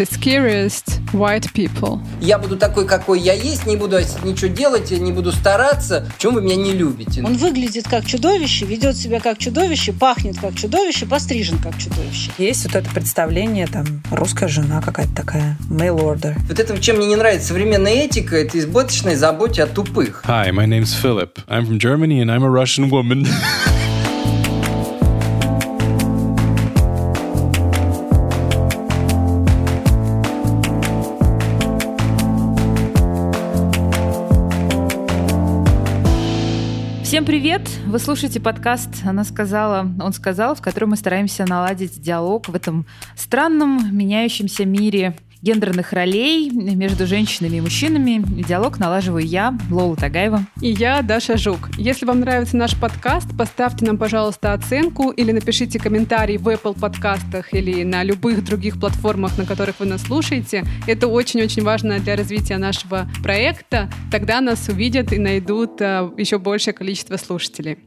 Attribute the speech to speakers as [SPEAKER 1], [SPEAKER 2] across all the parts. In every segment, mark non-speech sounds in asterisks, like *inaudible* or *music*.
[SPEAKER 1] the scariest white people.
[SPEAKER 2] Я буду такой, какой я есть, не буду ничего делать, не буду стараться. Почему вы меня не любите?
[SPEAKER 3] Он выглядит как чудовище, ведет себя как чудовище, пахнет как чудовище, пострижен как чудовище.
[SPEAKER 4] Есть вот это представление, там, русская жена какая-то такая, mail order.
[SPEAKER 2] Вот это, чем мне не нравится современная этика, это избыточная забота о тупых.
[SPEAKER 5] Hi, my name's Philip. I'm from Germany and I'm a Russian woman. *laughs*
[SPEAKER 6] Всем привет! Вы слушаете подкаст «Она сказала, он сказал», в котором мы стараемся наладить диалог в этом странном, меняющемся мире гендерных ролей между женщинами и мужчинами. Диалог налаживаю я, Лола Тагаева.
[SPEAKER 1] И я, Даша Жук. Если вам нравится наш подкаст, поставьте нам, пожалуйста, оценку или напишите комментарий в Apple подкастах или на любых других платформах, на которых вы нас слушаете. Это очень-очень важно для развития нашего проекта. Тогда нас увидят и найдут а, еще большее количество слушателей.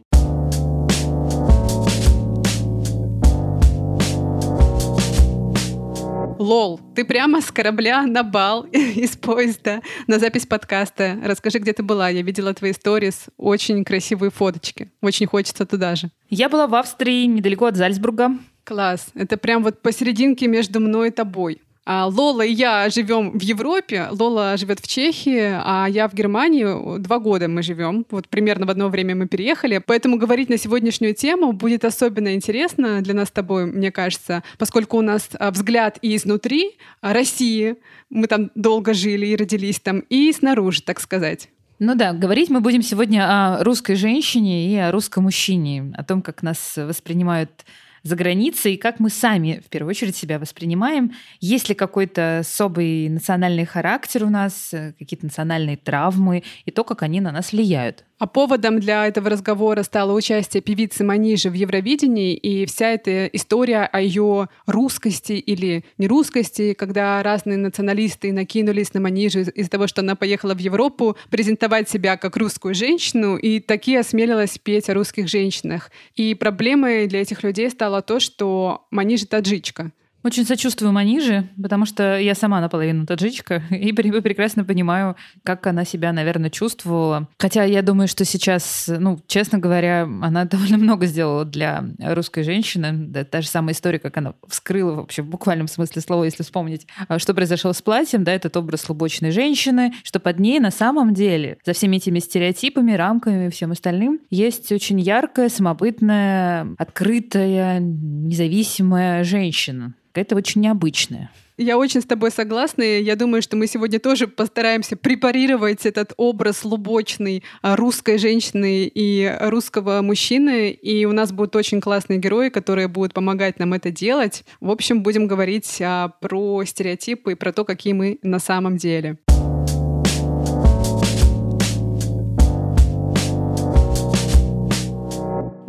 [SPEAKER 1] Лол, ты прямо с корабля на бал *laughs* из поезда на запись подкаста. Расскажи, где ты была. Я видела твои сторис. Очень красивые фоточки. Очень хочется туда же.
[SPEAKER 6] Я была в Австрии, недалеко от Зальцбурга.
[SPEAKER 1] Класс. Это прям вот посерединке между мной и тобой. А, Лола и я живем в Европе, Лола живет в Чехии, а я в Германии. Два года мы живем. Вот примерно в одно время мы переехали. Поэтому говорить на сегодняшнюю тему будет особенно интересно для нас с тобой, мне кажется, поскольку у нас а, взгляд и изнутри России, мы там долго жили и родились там, и снаружи, так сказать.
[SPEAKER 6] Ну да, говорить мы будем сегодня о русской женщине и о русском мужчине, о том, как нас воспринимают за границей, и как мы сами, в первую очередь, себя воспринимаем. Есть ли какой-то особый национальный характер у нас, э, какие-то национальные травмы, и то, как они на нас влияют.
[SPEAKER 1] А поводом для этого разговора стало участие певицы Манижи в Евровидении и вся эта история о ее русскости или нерусскости, когда разные националисты накинулись на Манижу из-за того, что она поехала в Европу презентовать себя как русскую женщину и таки осмелилась петь о русских женщинах. И проблемой для этих людей стало то, что Манижа таджичка —
[SPEAKER 6] очень сочувствую Маниже, потому что я сама наполовину таджичка, *laughs* и прекрасно понимаю, как она себя, наверное, чувствовала. Хотя я думаю, что сейчас, ну, честно говоря, она *laughs* довольно много сделала для русской женщины. Да, та же самая история, как она вскрыла вообще в буквальном смысле слова, если вспомнить, а, что произошло с платьем, да, этот образ лубочной женщины, что под ней на самом деле, за всеми этими стереотипами, рамками и всем остальным, есть очень яркая, самобытная, открытая, независимая женщина какая-то очень необычная.
[SPEAKER 1] Я очень с тобой согласна. Я думаю, что мы сегодня тоже постараемся препарировать этот образ лубочный а, русской женщины и русского мужчины. И у нас будут очень классные герои, которые будут помогать нам это делать. В общем, будем говорить а, про стереотипы и про то, какие мы на самом деле.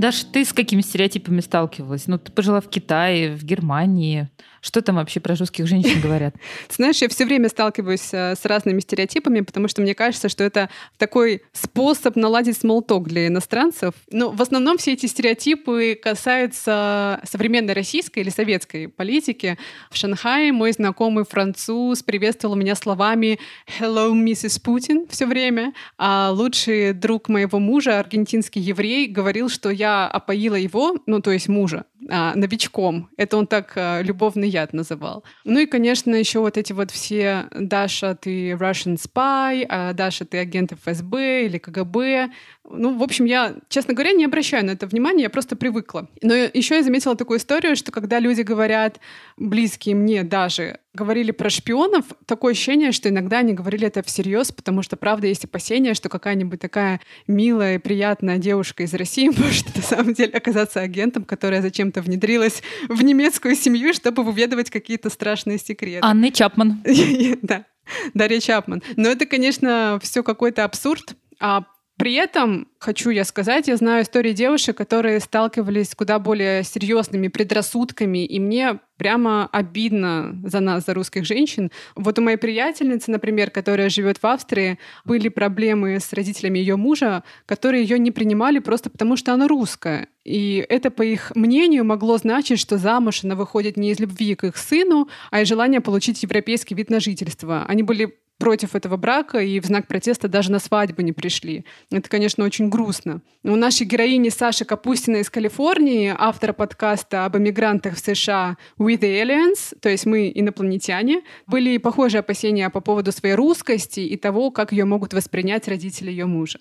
[SPEAKER 6] Даш, ты с какими стереотипами сталкивалась? Ну, ты пожила в Китае, в Германии. Что там вообще про русских женщин говорят? *laughs*
[SPEAKER 1] Знаешь, я все время сталкиваюсь э, с разными стереотипами, потому что мне кажется, что это такой способ наладить смолток для иностранцев. Но в основном все эти стереотипы касаются современной российской или советской политики. В Шанхае мой знакомый француз приветствовал меня словами «Hello, миссис Путин» все время, а лучший друг моего мужа, аргентинский еврей, говорил, что я опоила его, ну то есть мужа, а, новичком. Это он так а, любовный яд называл. Ну и, конечно, еще вот эти вот все «Даша, ты Russian spy», а «Даша, ты агент ФСБ» или КГБ. Ну, в общем, я, честно говоря, не обращаю на это внимания, я просто привыкла. Но еще я заметила такую историю, что когда люди говорят, близкие мне даже, говорили про шпионов, такое ощущение, что иногда они говорили это всерьез, потому что, правда, есть опасения, что какая-нибудь такая милая и приятная девушка из России *laughs* может на самом деле оказаться агентом, которая зачем-то внедрилась в немецкую семью, чтобы выведывать какие-то страшные секреты.
[SPEAKER 6] Анны Чапман. *laughs*
[SPEAKER 1] Да, Дарья Чапман. Но это, конечно, все какой-то абсурд. А При этом, хочу я сказать, я знаю истории девушек, которые сталкивались с куда более серьезными предрассудками, и мне прямо обидно за нас, за русских женщин. Вот у моей приятельницы, например, которая живет в Австрии, были проблемы с родителями ее мужа, которые ее не принимали просто потому, что она русская. И это, по их мнению, могло значить, что замуж она выходит не из любви к их сыну, а из желания получить европейский вид на жительство. Они были против этого брака и в знак протеста даже на свадьбу не пришли. Это, конечно, очень грустно. У нашей героини Саши Капустина из Калифорнии, автора подкаста об эмигрантах в США «We the Aliens», то есть «Мы инопланетяне», были похожие опасения по поводу своей русскости и того, как ее могут воспринять родители ее мужа.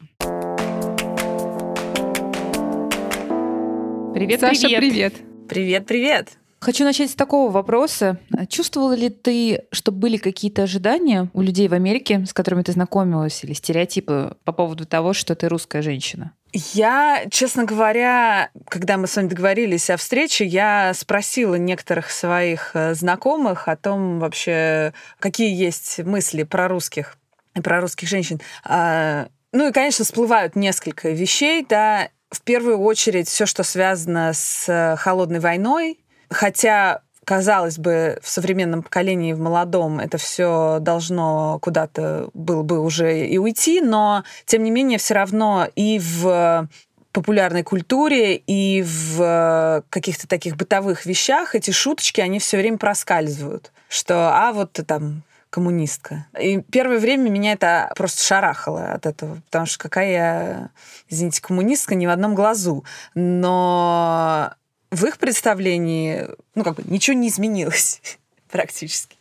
[SPEAKER 6] Привет,
[SPEAKER 1] Саша,
[SPEAKER 6] привет.
[SPEAKER 1] привет.
[SPEAKER 4] Привет, привет.
[SPEAKER 6] Хочу начать с такого вопроса. Чувствовала ли ты, что были какие-то ожидания у людей в Америке, с которыми ты знакомилась, или стереотипы по поводу того, что ты русская женщина?
[SPEAKER 4] Я, честно говоря, когда мы с вами договорились о встрече, я спросила некоторых своих э, знакомых о том вообще, какие есть мысли про русских про русских женщин. А, Ну и, конечно, всплывают несколько вещей, да. В первую очередь все, что связано с э, холодной войной, хотя казалось бы, в современном поколении, в молодом, это все должно куда-то было бы уже и уйти, но, тем не менее, все равно и в популярной культуре и в каких-то таких бытовых вещах эти шуточки, они все время проскальзывают. Что, а вот ты там коммунистка. И первое время меня это просто шарахало от этого, потому что какая я, извините, коммунистка ни в одном глазу. Но в их представлении, ну, как бы ничего не изменилось *laughs* практически.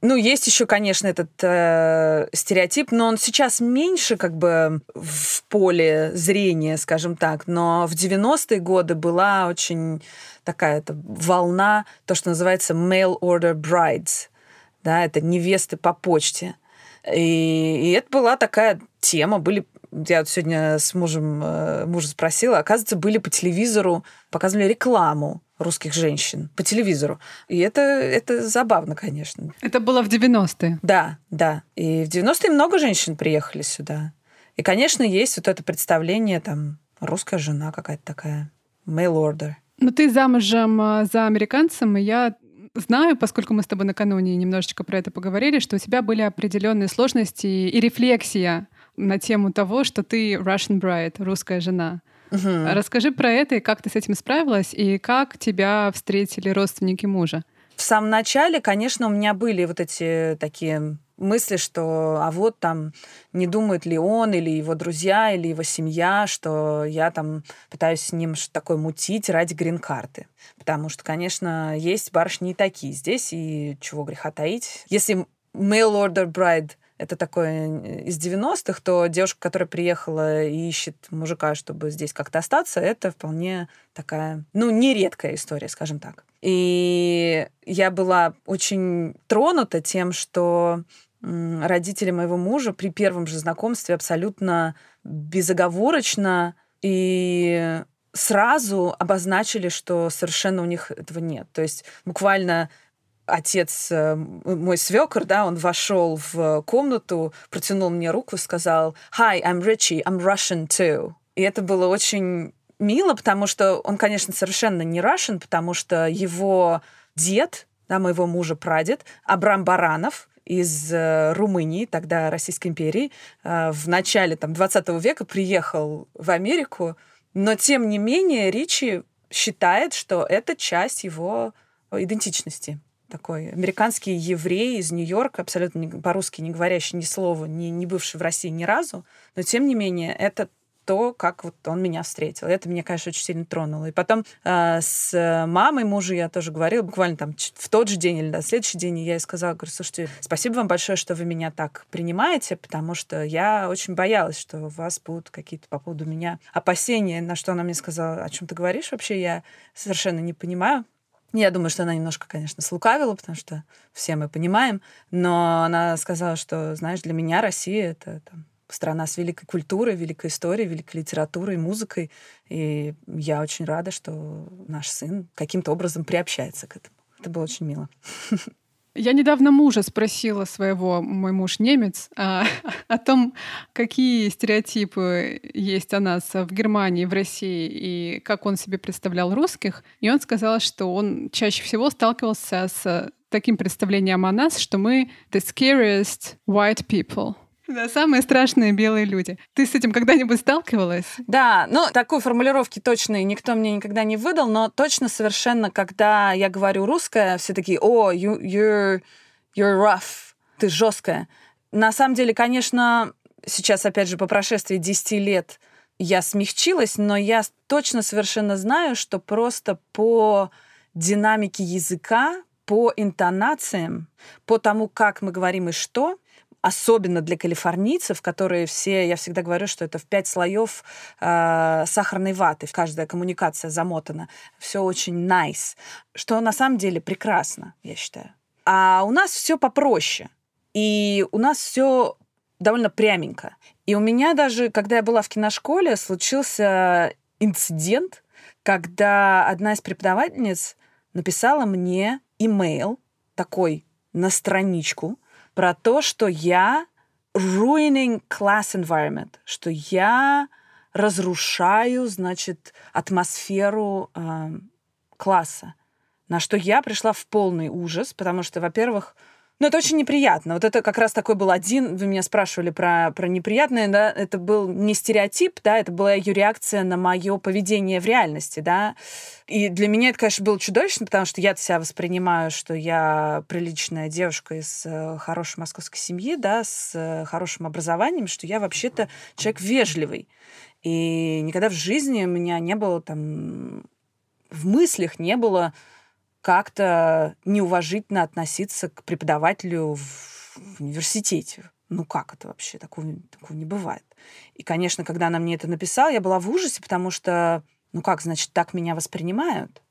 [SPEAKER 4] Ну, есть еще, конечно, этот э, стереотип, но он сейчас меньше как бы в поле зрения, скажем так. Но в 90-е годы была очень такая -то волна, то, что называется mail order brides. Да, это невесты по почте. И, и это была такая тема. Были я сегодня с мужем, э, мужа спросила, оказывается, были по телевизору, показывали рекламу русских женщин по телевизору. И это, это забавно, конечно.
[SPEAKER 1] Это было в 90-е.
[SPEAKER 4] Да, да. И в 90-е много женщин приехали сюда. И, конечно, есть вот это представление, там, русская жена какая-то такая, mail order.
[SPEAKER 1] Ну, ты замужем э, за американцем, и я знаю, поскольку мы с тобой накануне немножечко про это поговорили, что у тебя были определенные сложности и рефлексия на тему того, что ты Russian bride, русская жена.
[SPEAKER 4] Угу.
[SPEAKER 1] Расскажи про это и как ты с этим справилась, и как тебя встретили родственники мужа.
[SPEAKER 4] В самом начале, конечно, у меня были вот эти такие мысли, что а вот там не думает ли он или его друзья или его семья, что я там пытаюсь с ним что такое мутить ради грин-карты. Потому что, конечно, есть барышни и такие здесь, и чего греха таить. Если mail order bride это такое из 90-х, то девушка, которая приехала и ищет мужика, чтобы здесь как-то остаться, это вполне такая, ну, нередкая история, скажем так. И я была очень тронута тем, что родители моего мужа при первом же знакомстве абсолютно безоговорочно и сразу обозначили, что совершенно у них этого нет. То есть буквально отец, э, мой свекор, да, он вошел в комнату, протянул мне руку сказал «Hi, I'm Richie, I'm Russian too». И это было очень мило, потому что он, конечно, совершенно не Russian, потому что его дед, да, моего мужа прадед, Абрам Баранов, из э, Румынии, тогда Российской империи, э, в начале там, 20 века приехал в Америку, но тем не менее Ричи считает, что это часть его идентичности такой американский еврей из Нью-Йорка, абсолютно по-русски не говорящий ни слова, не, не бывший в России ни разу, но тем не менее это то, как вот он меня встретил. Это меня, конечно, очень сильно тронуло. И потом э, с мамой мужа я тоже говорила, буквально там в тот же день или на следующий день, я ей сказала, говорю, слушайте, спасибо вам большое, что вы меня так принимаете, потому что я очень боялась, что у вас будут какие-то по поводу меня опасения, на что она мне сказала, о чем ты говоришь вообще, я совершенно не понимаю. Я думаю, что она немножко, конечно, слукавила, потому что все мы понимаем, но она сказала, что, знаешь, для меня Россия — это там, страна с великой культурой, великой историей, великой литературой, музыкой, и я очень рада, что наш сын каким-то образом приобщается к этому. Это было очень мило. *laughs*
[SPEAKER 1] Я недавно мужа спросила своего, мой муж немец, а, *laughs* о том, какие стереотипы есть о нас в Германии, в России, и как он себе представлял русских. И он сказал, что он чаще всего сталкивался с таким представлением о нас, что мы the scariest white people. Да, самые страшные белые люди. Ты с этим когда-нибудь сталкивалась?
[SPEAKER 4] Да, ну, такой формулировки точной никто мне никогда не выдал, но точно совершенно, когда я говорю русское, все такие, о, you, you're, you're rough, ты жесткая. На самом деле, конечно, сейчас, опять же, по прошествии 10 лет я смягчилась, но я точно совершенно знаю, что просто по динамике языка, по интонациям, по тому, как мы говорим и что, особенно для калифорнийцев, которые все, я всегда говорю, что это в пять слоев э, сахарной ваты, каждая коммуникация замотана. Все очень nice, что на самом деле прекрасно, я считаю. А у нас все попроще. И у нас все довольно пряменько. И у меня даже, когда я была в киношколе, случился инцидент, когда одна из преподавательниц написала мне имейл такой на страничку, про то, что я ruining class environment, что я разрушаю, значит, атмосферу э, класса. На что я пришла в полный ужас, потому что, во-первых, ну, это очень неприятно. Вот это как раз такой был один, вы меня спрашивали про, про неприятное, да, это был не стереотип, да, это была ее реакция на мое поведение в реальности, да. И для меня это, конечно, было чудовищно, потому что я себя воспринимаю, что я приличная девушка из э, хорошей московской семьи, да, с э, хорошим образованием, что я вообще-то человек вежливый. И никогда в жизни у меня не было там в мыслях не было как-то неуважительно относиться к преподавателю в университете. Ну как это вообще? Такого, такого не бывает. И, конечно, когда она мне это написала, я была в ужасе, потому что, ну как, значит, так меня воспринимают?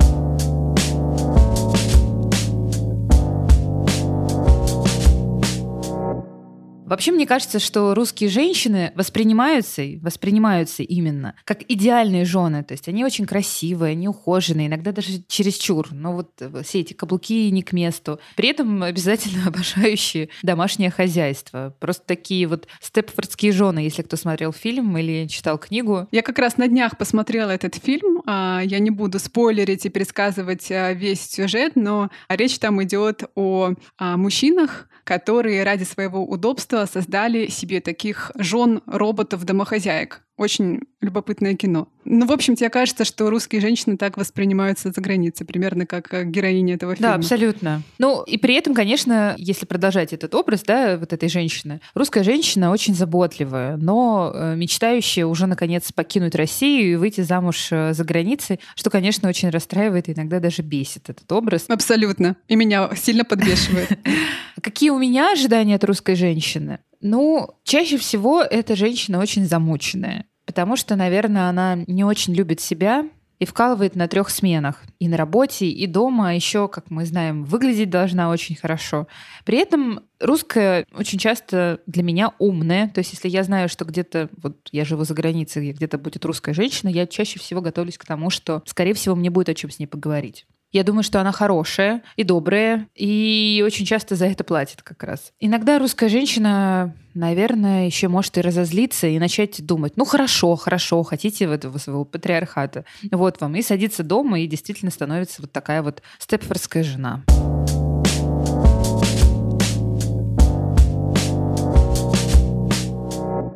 [SPEAKER 6] Вообще, мне кажется, что русские женщины воспринимаются, воспринимаются именно как идеальные жены. То есть они очень красивые, они ухоженные, иногда даже чересчур. Но вот все эти каблуки не к месту. При этом *laughs* обязательно *laughs* обожающие домашнее хозяйство. Просто такие вот степфордские жены, если кто смотрел фильм или читал книгу.
[SPEAKER 1] Я как раз на днях посмотрела этот фильм. А, я не буду спойлерить и пересказывать а, весь сюжет, но речь там идет о а, мужчинах, которые ради своего удобства создали себе таких жен роботов-домохозяек. Очень любопытное кино. Ну, в общем, тебе кажется, что русские женщины так воспринимаются за границей, примерно как э, героини этого фильма.
[SPEAKER 6] Да, абсолютно. Ну, и при этом, конечно, если продолжать этот образ, да, вот этой женщины, русская женщина очень заботливая, но э, мечтающая уже, наконец, покинуть Россию и выйти замуж э, за границей, что, конечно, очень расстраивает и иногда даже бесит этот образ.
[SPEAKER 1] Абсолютно. И меня сильно подбешивает. *laughs*
[SPEAKER 6] Какие у меня ожидания от русской женщины? Ну, чаще всего эта женщина очень замученная, потому что, наверное, она не очень любит себя и вкалывает на трех сменах. И на работе, и дома. А еще, как мы знаем, выглядеть должна очень хорошо. При этом русская очень часто для меня умная. То есть, если я знаю, что где-то, вот я живу за границей, где-то будет русская женщина, я чаще всего готовлюсь к тому, что, скорее всего, мне будет о чем с ней поговорить. Я думаю, что она хорошая и добрая, и очень часто за это платит как раз. Иногда русская женщина, наверное, еще может и разозлиться и начать думать, ну хорошо, хорошо, хотите этого своего патриархата. Вот вам. И садится дома, и действительно становится вот такая вот степфордская жена.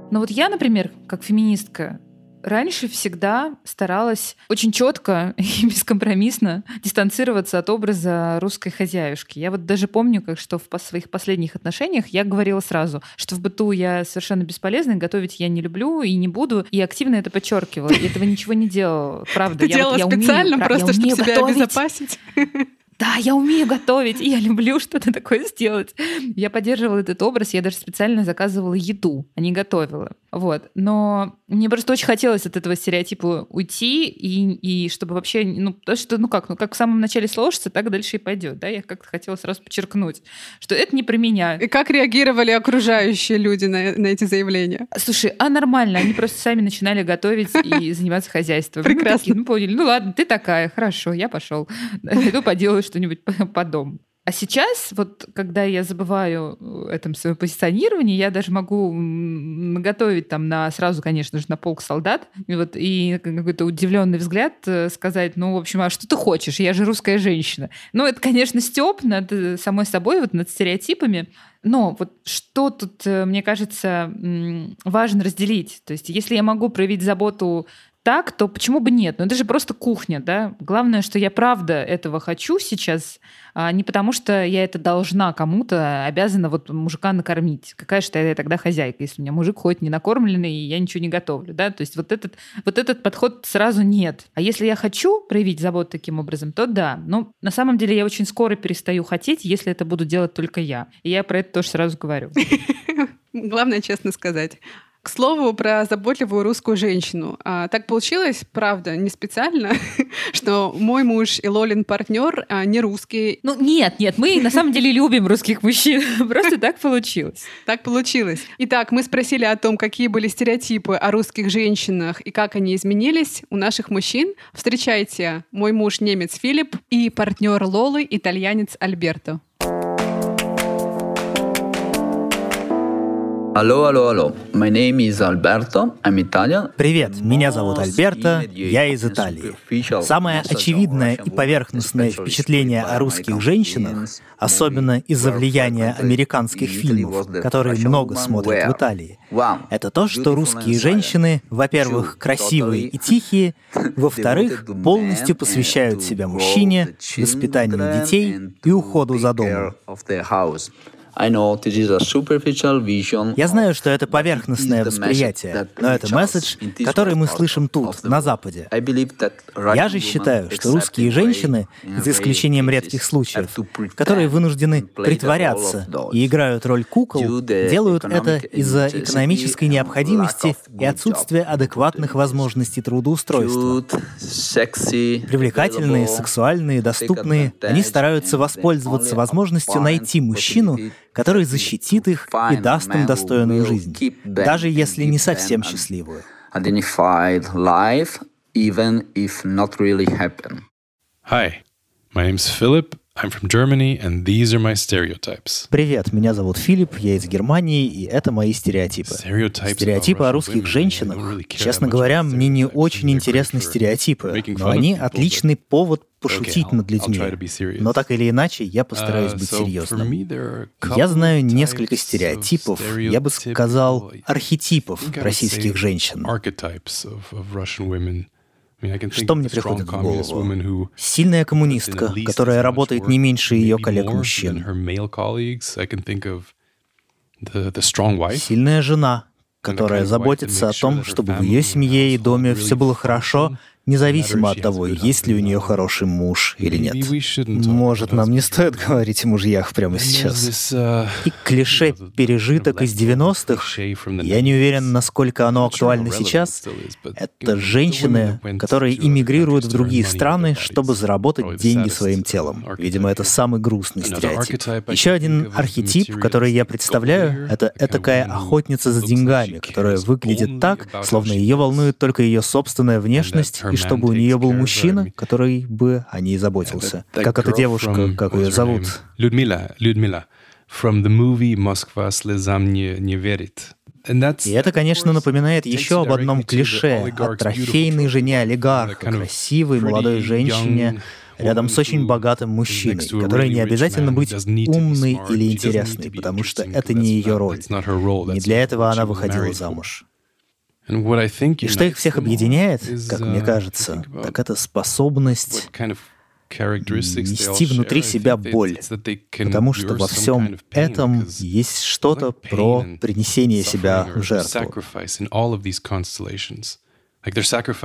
[SPEAKER 6] Но вот я, например, как феминистка, раньше всегда старалась очень четко *laughs* и бескомпромиссно дистанцироваться от образа русской хозяюшки. Я вот даже помню, как что в своих последних отношениях я говорила сразу, что в быту я совершенно бесполезна, готовить я не люблю и не буду, и активно это подчеркивала. И этого ничего не делала, правда.
[SPEAKER 1] Ты я, делала вот, я специально умею, просто, чтобы себя готовить. обезопасить?
[SPEAKER 6] Да, я умею готовить, и я люблю что-то такое сделать. Я поддерживала этот образ, я даже специально заказывала еду, а не готовила. Вот. Но мне просто очень хотелось от этого стереотипа уйти, и, и чтобы вообще, ну, то, что, ну как, ну как в самом начале сложится, так дальше и пойдет, да, я как-то хотела сразу подчеркнуть, что это не про меня.
[SPEAKER 1] И как реагировали окружающие люди на, на эти заявления?
[SPEAKER 6] Слушай, а нормально, они просто сами начинали готовить и *laughs* заниматься хозяйством.
[SPEAKER 1] Прекрасно.
[SPEAKER 6] Ну, поняли, ну ладно, ты такая, хорошо, я пошел, *laughs* иду поделаю что-нибудь по, по дому. А сейчас, вот когда я забываю э, этом своем позиционировании, я даже могу наготовить там на сразу, конечно же, на полк солдат, и вот и какой-то удивленный взгляд э, сказать, ну, в общем, а что ты хочешь? Я же русская женщина. Ну, это, конечно, степ над э, самой собой, вот над стереотипами. Но вот что тут, мне кажется, важно разделить. То есть если я могу проявить заботу так, то почему бы нет? Ну, это же просто кухня, да? Главное, что я правда этого хочу сейчас, а не потому что я это должна кому-то, обязана вот мужика накормить. Какая же я тогда хозяйка, если у меня мужик ходит не накормленный, и я ничего не готовлю, да? То есть вот этот, вот этот подход сразу нет. А если я хочу проявить заботу таким образом, то да. Но на самом деле я очень скоро перестаю хотеть, если это буду делать только я. И я про это тоже сразу говорю. *laughs*
[SPEAKER 1] Главное честно сказать. К слову, про заботливую русскую женщину. А, так получилось, правда, не специально, *laughs* что мой муж и Лолин партнер а, не русский.
[SPEAKER 6] Ну нет, нет, мы на самом деле любим русских мужчин. *laughs* Просто так получилось.
[SPEAKER 1] Так получилось. Итак, мы спросили о том, какие были стереотипы о русских женщинах и как они изменились у наших мужчин. Встречайте, мой муж немец Филипп и партнер Лолы итальянец Альберто.
[SPEAKER 7] Алло, алло, алло. My name is Alberto. I'm Italian.
[SPEAKER 8] Привет, меня зовут Альберто, я из Италии. Самое очевидное и поверхностное впечатление о русских женщинах, особенно из-за влияния американских фильмов, которые много смотрят в Италии, это то, что русские женщины, во-первых, красивые и тихие, *laughs* во-вторых, полностью посвящают себя мужчине, воспитанию детей и уходу за домом. Я знаю, что это поверхностное восприятие, но это месседж, который мы слышим тут, на Западе. Я же считаю, что русские женщины, за исключением редких случаев, которые вынуждены притворяться и играют роль кукол, делают это из-за экономической необходимости и отсутствия адекватных возможностей трудоустройства. Привлекательные, сексуальные, доступные, они стараются воспользоваться возможностью найти мужчину, который защитит их и даст им достойную жизнь, даже если не совсем счастливую.
[SPEAKER 5] Hi, my name is Philip, I'm from Germany, and these are my stereotypes.
[SPEAKER 8] Привет, меня зовут Филипп, я из Германии, и это мои стереотипы. Стереотипы о русских женщинах. Честно говоря, мне не очень интересны стереотипы, но они отличный повод пошутить над людьми. Но так или иначе, я постараюсь быть серьезным. Я знаю несколько стереотипов, я бы сказал, архетипов российских женщин. Что мне приходит в голову? Сильная коммунистка, которая работает не меньше ее коллег-мужчин. Сильная жена, которая заботится о том, чтобы в ее семье и доме все было хорошо, независимо от того, есть ли у нее хороший муж или нет. Может, нам не стоит говорить о мужьях прямо сейчас.
[SPEAKER 5] Uh,
[SPEAKER 8] И клише *laughs* пережиток из 90-х, я не уверен, насколько оно актуально сейчас, это женщины, которые иммигрируют в другие страны, чтобы заработать деньги своим телом. Видимо, это самый грустный стереотип. Еще один архетип, который я представляю, это такая охотница за деньгами, которая выглядит так, словно ее волнует только ее собственная внешность и чтобы у нее был мужчина, который бы о ней заботился. Как эта девушка, как ее зовут?
[SPEAKER 5] Людмила. Людмила. From the movie «Москва слезам не, не верит».
[SPEAKER 8] И это, конечно, напоминает еще об одном клише о трофейной жене олигарха, красивой молодой женщине, рядом с очень богатым мужчиной, которой не обязательно быть умной или интересной, потому что это не ее роль. Не для этого она выходила замуж. И что их всех объединяет, как мне кажется, так это способность нести внутри себя боль, потому что во всем этом есть что-то про принесение себя в жертву.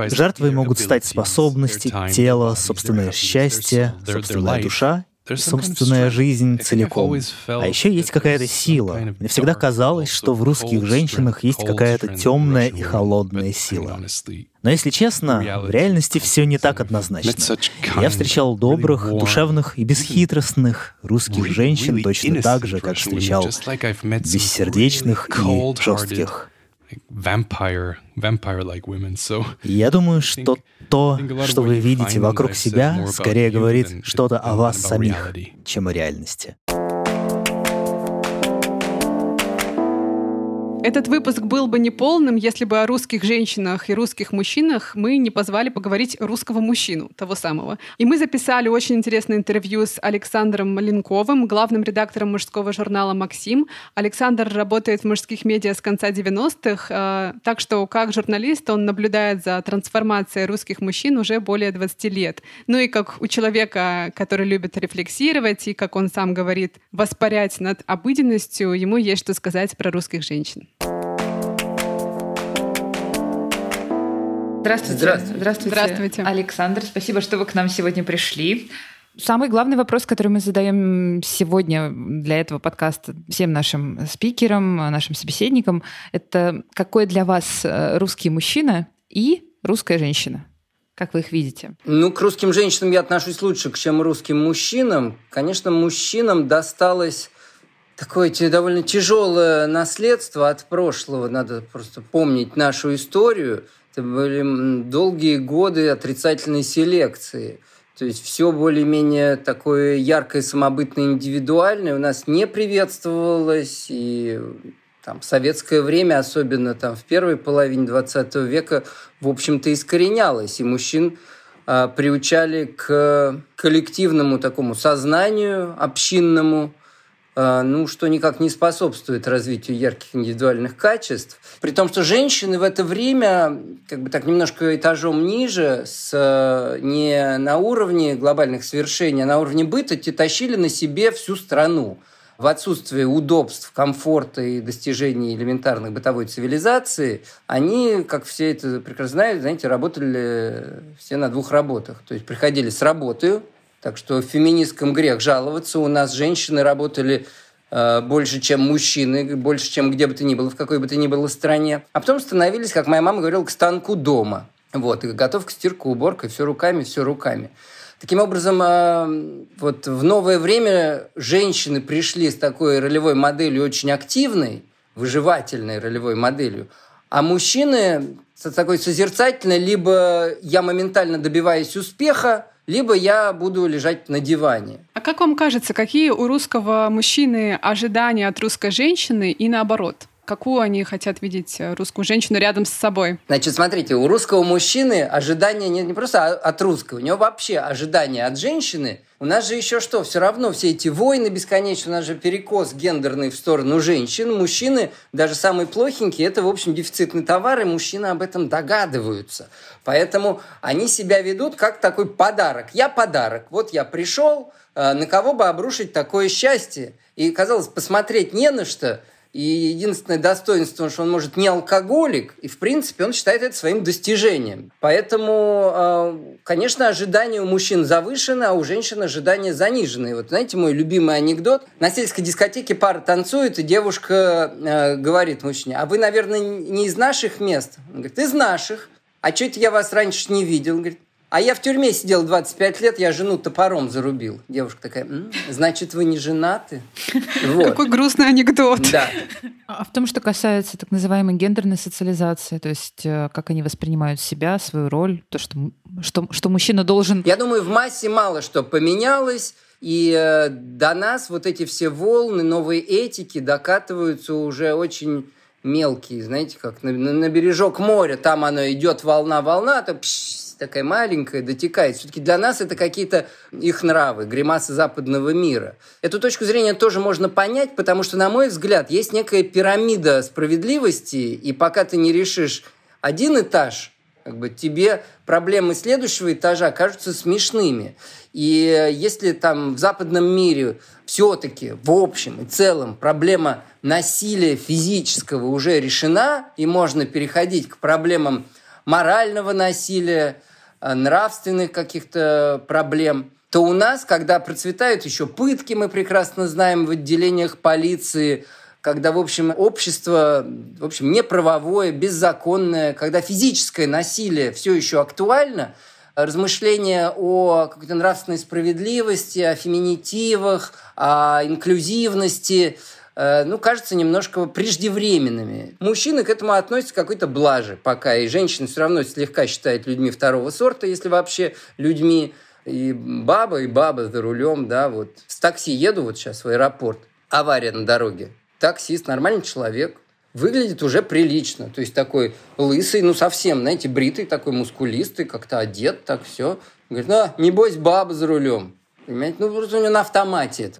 [SPEAKER 8] Жертвой могут стать способности, тело, собственное счастье, собственная душа собственная жизнь целиком. А еще есть какая-то сила. Мне всегда казалось, что в русских женщинах есть какая-то темная и холодная сила. Но если честно, в реальности все не так однозначно. Я встречал добрых, душевных и бесхитростных русских женщин точно так же, как встречал бессердечных и жестких. Я думаю, что То, что вы видите вокруг себя, скорее говорит что-то о вас самих, чем о реальности.
[SPEAKER 1] Этот выпуск был бы неполным, если бы о русских женщинах и русских мужчинах мы не позвали поговорить русского мужчину, того самого. И мы записали очень интересное интервью с Александром Маленковым, главным редактором мужского журнала «Максим». Александр работает в мужских медиа с конца 90-х, э, так что как журналист он наблюдает за трансформацией русских мужчин уже более 20 лет. Ну и как у человека, который любит рефлексировать и, как он сам говорит, воспарять над обыденностью, ему есть что сказать про русских женщин.
[SPEAKER 6] Здравствуйте. Здравствуйте. Здравствуйте.
[SPEAKER 1] Здравствуйте.
[SPEAKER 6] Александр, спасибо, что вы к нам сегодня пришли. Самый главный вопрос, который мы задаем сегодня для этого подкаста всем нашим спикерам, нашим собеседникам, это какой для вас э, русский мужчина и русская женщина? Как вы их видите?
[SPEAKER 2] Ну, к русским женщинам я отношусь лучше, чем русским мужчинам. Конечно, мужчинам досталось такое довольно тяжелое наследство от прошлого. Надо просто помнить нашу историю. Это были долгие годы отрицательной селекции. То есть все более-менее такое яркое, самобытное, индивидуальное у нас не приветствовалось. И там, в советское время, особенно там, в первой половине 20 века, в общем-то, искоренялось. И мужчин а, приучали к коллективному такому сознанию, общинному, ну, что никак не способствует развитию ярких индивидуальных качеств. При том, что женщины в это время, как бы так немножко этажом ниже, с, не на уровне глобальных свершений, а на уровне быта, тащили на себе всю страну. В отсутствие удобств, комфорта и достижений элементарных бытовой цивилизации, они, как все это прекрасно знают, знаете, работали все на двух работах. То есть приходили с работы, так что в феминистском грех жаловаться. У нас женщины работали э, больше, чем мужчины, больше, чем где бы то ни было, в какой бы то ни было стране. А потом становились, как моя мама говорила, к станку дома. Вот, и готовка, стирка, уборка, все руками, все руками. Таким образом, э, вот в новое время женщины пришли с такой ролевой моделью очень активной, выживательной ролевой моделью, а мужчины такой созерцательной, либо я моментально добиваюсь успеха, либо я буду лежать на диване.
[SPEAKER 1] А как вам кажется, какие у русского мужчины ожидания от русской женщины и наоборот? Какую они хотят видеть э, русскую женщину рядом с собой?
[SPEAKER 2] Значит, смотрите, у русского мужчины ожидания не, не просто от русского, у него вообще ожидания от женщины. У нас же еще что, все равно все эти войны бесконечные, у нас же перекос гендерный в сторону женщин. Мужчины, даже самые плохенькие, это, в общем, дефицитный товар, и мужчины об этом догадываются. Поэтому они себя ведут как такой подарок. Я подарок. Вот я пришел, э, на кого бы обрушить такое счастье? И, казалось, посмотреть не на что – и единственное достоинство, что он может не алкоголик, и в принципе он считает это своим достижением. Поэтому, а, конечно, ожидания у мужчин завышены, а у женщин ожидания занижены. Вот знаете, мой любимый анекдот. На сельской дискотеке пара танцует, и девушка э, говорит мужчине, а вы, наверное, не из наших мест? Он говорит, из наших. А что это я вас раньше не видел? Он говорит, а я в тюрьме сидел 25 лет, я жену топором зарубил. Девушка такая, М, значит, вы не женаты? *laughs*
[SPEAKER 1] Вот. Какой грустный анекдот.
[SPEAKER 2] Да.
[SPEAKER 6] А в том, что касается так называемой гендерной социализации, то есть э, как они воспринимают себя, свою роль, то, что, что, что мужчина должен...
[SPEAKER 2] Я думаю, в массе мало что поменялось, и э, до нас вот эти все волны новой этики докатываются уже очень мелкие, знаете, как на, на бережок моря, там оно идет волна-волна, то пш, такая маленькая, дотекает. Все-таки для нас это какие-то их нравы, гримасы западного мира. Эту точку зрения тоже можно понять, потому что, на мой взгляд, есть некая пирамида справедливости, и пока ты не решишь один этаж, как бы тебе проблемы следующего этажа кажутся смешными. И если там в западном мире все-таки в общем и целом проблема насилия физического уже решена, и можно переходить к проблемам морального насилия, э, нравственных каких-то проблем, то у нас, когда процветают еще пытки, мы прекрасно знаем в отделениях полиции, когда, в общем, общество, в общем, неправовое, беззаконное, когда физическое насилие все еще актуально, размышления о какой-то нравственной справедливости, о феминитивах, о инклюзивности – ну, кажутся немножко преждевременными. Мужчины к этому относятся какой-то блаже пока, и женщины все равно слегка считают людьми второго сорта, если вообще людьми. И баба, и баба за рулем, да, вот. С такси еду вот сейчас в аэропорт, авария на дороге. Таксист, нормальный человек, выглядит уже прилично. То есть такой лысый, ну совсем, знаете, бритый, такой мускулистый, как-то одет, так все. Говорит, ну, небось, баба за рулем. Понимаете? Ну, просто у него на автомате это.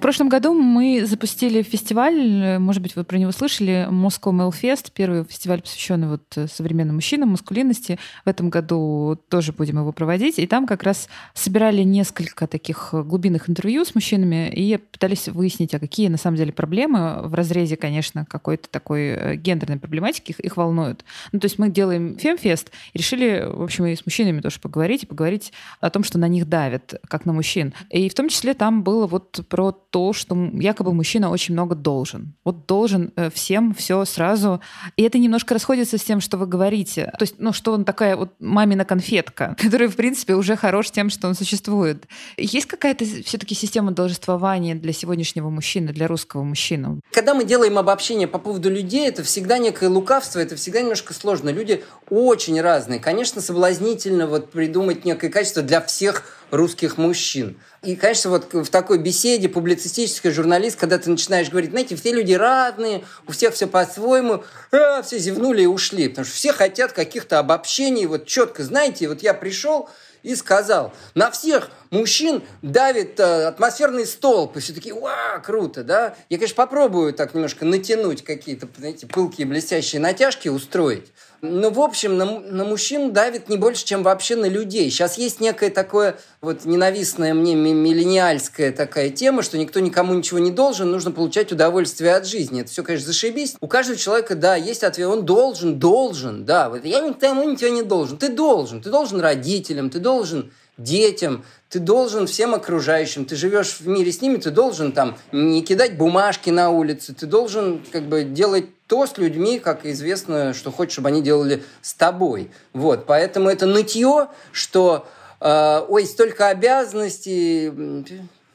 [SPEAKER 6] Прошлом году мы запустили фестиваль, может быть, вы про него слышали, Moscow Male Fest, первый фестиваль, посвященный вот современным мужчинам, маскулинности. В этом году тоже будем его проводить. И там как раз собирали несколько таких глубинных интервью с мужчинами и пытались выяснить, а какие на самом деле проблемы в разрезе, конечно, какой-то такой э, гендерной проблематики их, их волнуют. Ну, то есть мы делаем фемфест и решили, в общем, и с мужчинами тоже поговорить, и поговорить о том, что на них давят, как на мужчин. И в том числе там было вот про то, что якобы мужчина очень много должен. Вот должен э, всем все сразу. И это немножко расходится с тем, что вы говорите. То есть, ну, что он такая вот мамина конфетка, *laughs* которая, в принципе, уже хорош тем, что он существует. Есть какая-то все-таки система должествования для сегодняшнего мужчины, для русского мужчины?
[SPEAKER 2] Когда мы делаем обобщение по поводу людей, это всегда некое лукавство, это всегда немножко сложно. Люди очень разные. Конечно, соблазнительно вот придумать некое качество для всех русских мужчин. И, конечно, вот в такой беседе публицистической журналист, когда ты начинаешь говорить, знаете, все люди разные, у всех все по-своему, а, все зевнули и ушли, потому что все хотят каких-то обобщений, вот четко, знаете, вот я пришел, и сказал, на всех мужчин давит э, атмосферный столб. И все такие, ва, круто, да? Я, конечно, попробую так немножко натянуть какие-то, знаете, пылкие блестящие натяжки устроить. Но, в общем, на, на мужчин давит не больше, чем вообще на людей. Сейчас есть некое такое вот ненавистная мне миллениальская такая тема, что никто никому ничего не должен, нужно получать удовольствие от жизни. Это все, конечно, зашибись. У каждого человека, да, есть ответ, он должен, должен, да. Вот я никому ничего не должен. Ты должен. Ты должен родителям, ты должен детям, ты должен всем окружающим, ты живешь в мире с ними, ты должен там не кидать бумажки на улице, ты должен как бы делать то с людьми, как известно, что хочешь, чтобы они делали с тобой. Вот, поэтому это нытье, что э, ой, столько обязанностей.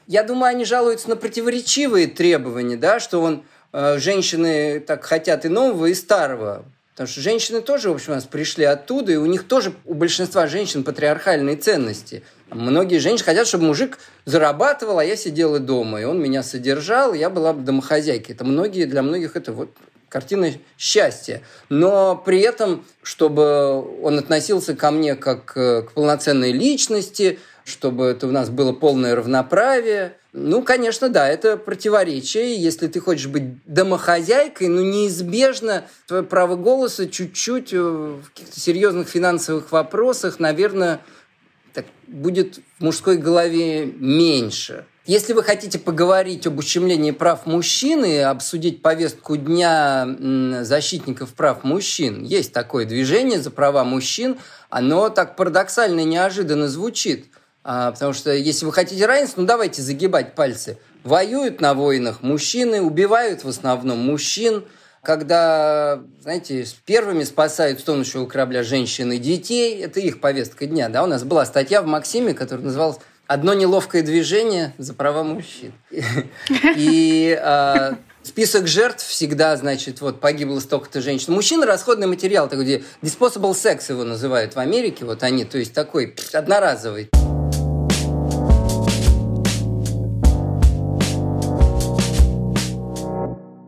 [SPEAKER 2] Я думаю, они жалуются на противоречивые требования, да, что он э, женщины так хотят и нового, и старого. Потому что женщины тоже, в общем, у нас пришли оттуда, и у них тоже, у большинства женщин патриархальные ценности. Многие женщины хотят, чтобы мужик зарабатывал, а я сидела дома, и он меня содержал, и я была домохозяйкой. Это многие, для многих это вот картина счастья. Но при этом, чтобы он относился ко мне как к полноценной личности, чтобы это у нас было полное равноправие – ну, конечно, да, это противоречие. Если ты хочешь быть домохозяйкой, ну, неизбежно твое право голоса чуть-чуть э, в каких-то серьезных финансовых вопросах, наверное, так, будет в мужской голове меньше. Если вы хотите поговорить об ущемлении прав мужчины, обсудить повестку дня защитников прав мужчин, есть такое движение за права мужчин, оно так парадоксально и неожиданно звучит – а, потому что если вы хотите равенства, ну давайте загибать пальцы. Воюют на войнах мужчины, убивают в основном мужчин. Когда, знаете, первыми спасают с тонущего корабля женщин и детей, это их повестка дня. Да? У нас была статья в Максиме, которая называлась «Одно неловкое движение за права мужчин». *laughs* И а, список жертв всегда, значит, вот погибло столько-то женщин. Мужчина расходный материал, такой disposable sex его называют в Америке, вот они, то есть такой одноразовый.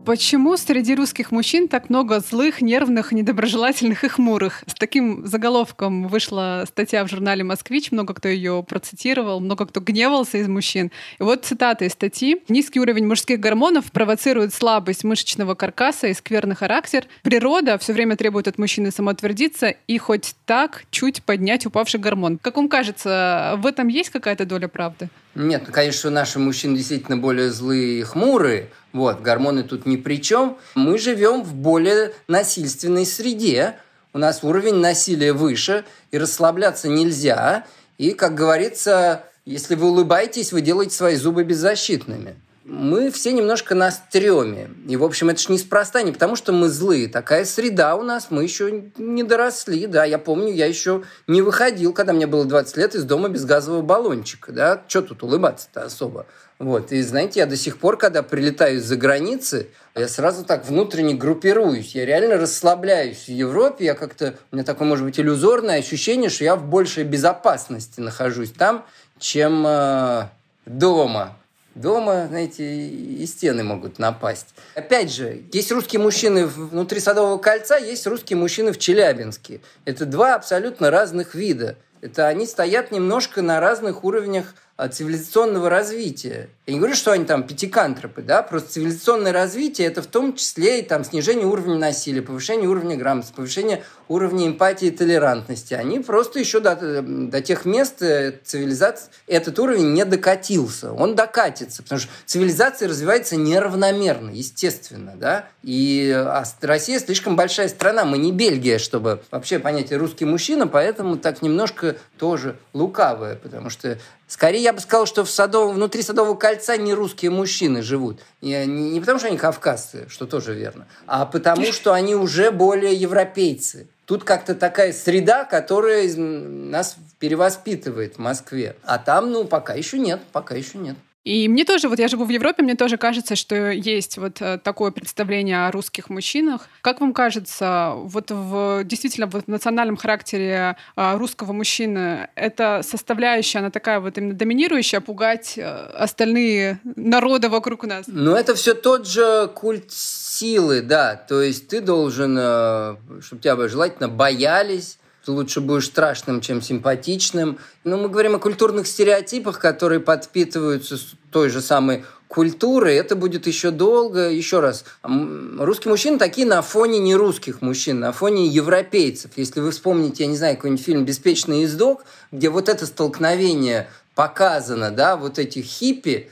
[SPEAKER 1] Почему среди русских мужчин так много злых, нервных, недоброжелательных и хмурых? С таким заголовком вышла статья в журнале «Москвич», много кто ее процитировал, много кто гневался из мужчин. И вот цитата из статьи. «Низкий уровень мужских гормонов провоцирует слабость мышечного каркаса и скверный характер. Природа все время требует от мужчины самоутвердиться и хоть так чуть поднять упавший гормон». Как вам кажется, в этом есть какая-то доля правды?
[SPEAKER 2] Нет, конечно, наши мужчины действительно более злые и хмурые, вот, гормоны тут ни при чем. Мы живем в более насильственной среде, у нас уровень насилия выше, и расслабляться нельзя. И, как говорится, если вы улыбаетесь, вы делаете свои зубы беззащитными. Мы все немножко на стреме. И, в общем, это же неспроста, не потому что мы злые. Такая среда у нас, мы еще не доросли, да. Я помню, я еще не выходил, когда мне было 20 лет, из дома без газового баллончика, да. Что тут улыбаться-то особо? Вот. И знаете, я до сих пор, когда прилетаю из-за границы, я сразу так внутренне группируюсь. Я реально расслабляюсь. В Европе я как-то... У меня такое, может быть, иллюзорное ощущение, что я в большей безопасности нахожусь там, чем э, дома. Дома, знаете, и стены могут напасть. Опять же, есть русские мужчины внутри Садового кольца, есть русские мужчины в Челябинске. Это два абсолютно разных вида. Это они стоят немножко на разных уровнях цивилизационного развития. Я не говорю, что они там пятикантропы, да, просто цивилизационное развитие – это в том числе и там снижение уровня насилия, повышение уровня грамотности, повышение уровня эмпатии и толерантности. Они просто еще до, до тех мест э, цивилизации этот уровень не докатился. Он докатится, потому что цивилизация развивается неравномерно, естественно, да, и а Россия слишком большая страна, мы не Бельгия, чтобы вообще понять русский мужчина, поэтому так немножко тоже лукавое, потому что Скорее, я бы сказал, что в садов... внутри Садового кольца не русские мужчины живут. Не, не потому, что они кавказцы, что тоже верно, а потому, что они уже более европейцы. Тут как-то такая среда, которая нас перевоспитывает в Москве. А там, ну, пока еще нет, пока еще нет.
[SPEAKER 1] И мне тоже, вот я живу в Европе, мне тоже кажется, что есть вот э, такое представление о русских мужчинах. Как вам кажется, вот в действительно вот в национальном характере э, русского мужчины эта составляющая, она такая вот именно доминирующая, пугать э, остальные народы вокруг нас?
[SPEAKER 2] Ну, это все тот же культ силы, да. То есть ты должен, чтобы тебя желательно боялись, ты лучше будешь страшным, чем симпатичным. Но мы говорим о культурных стереотипах, которые подпитываются той же самой культурой. Это будет еще долго. Еще раз, русские мужчины такие на фоне не русских мужчин, на фоне европейцев. Если вы вспомните, я не знаю, какой-нибудь фильм «Беспечный ездок», где вот это столкновение показано, да, вот этих хиппи,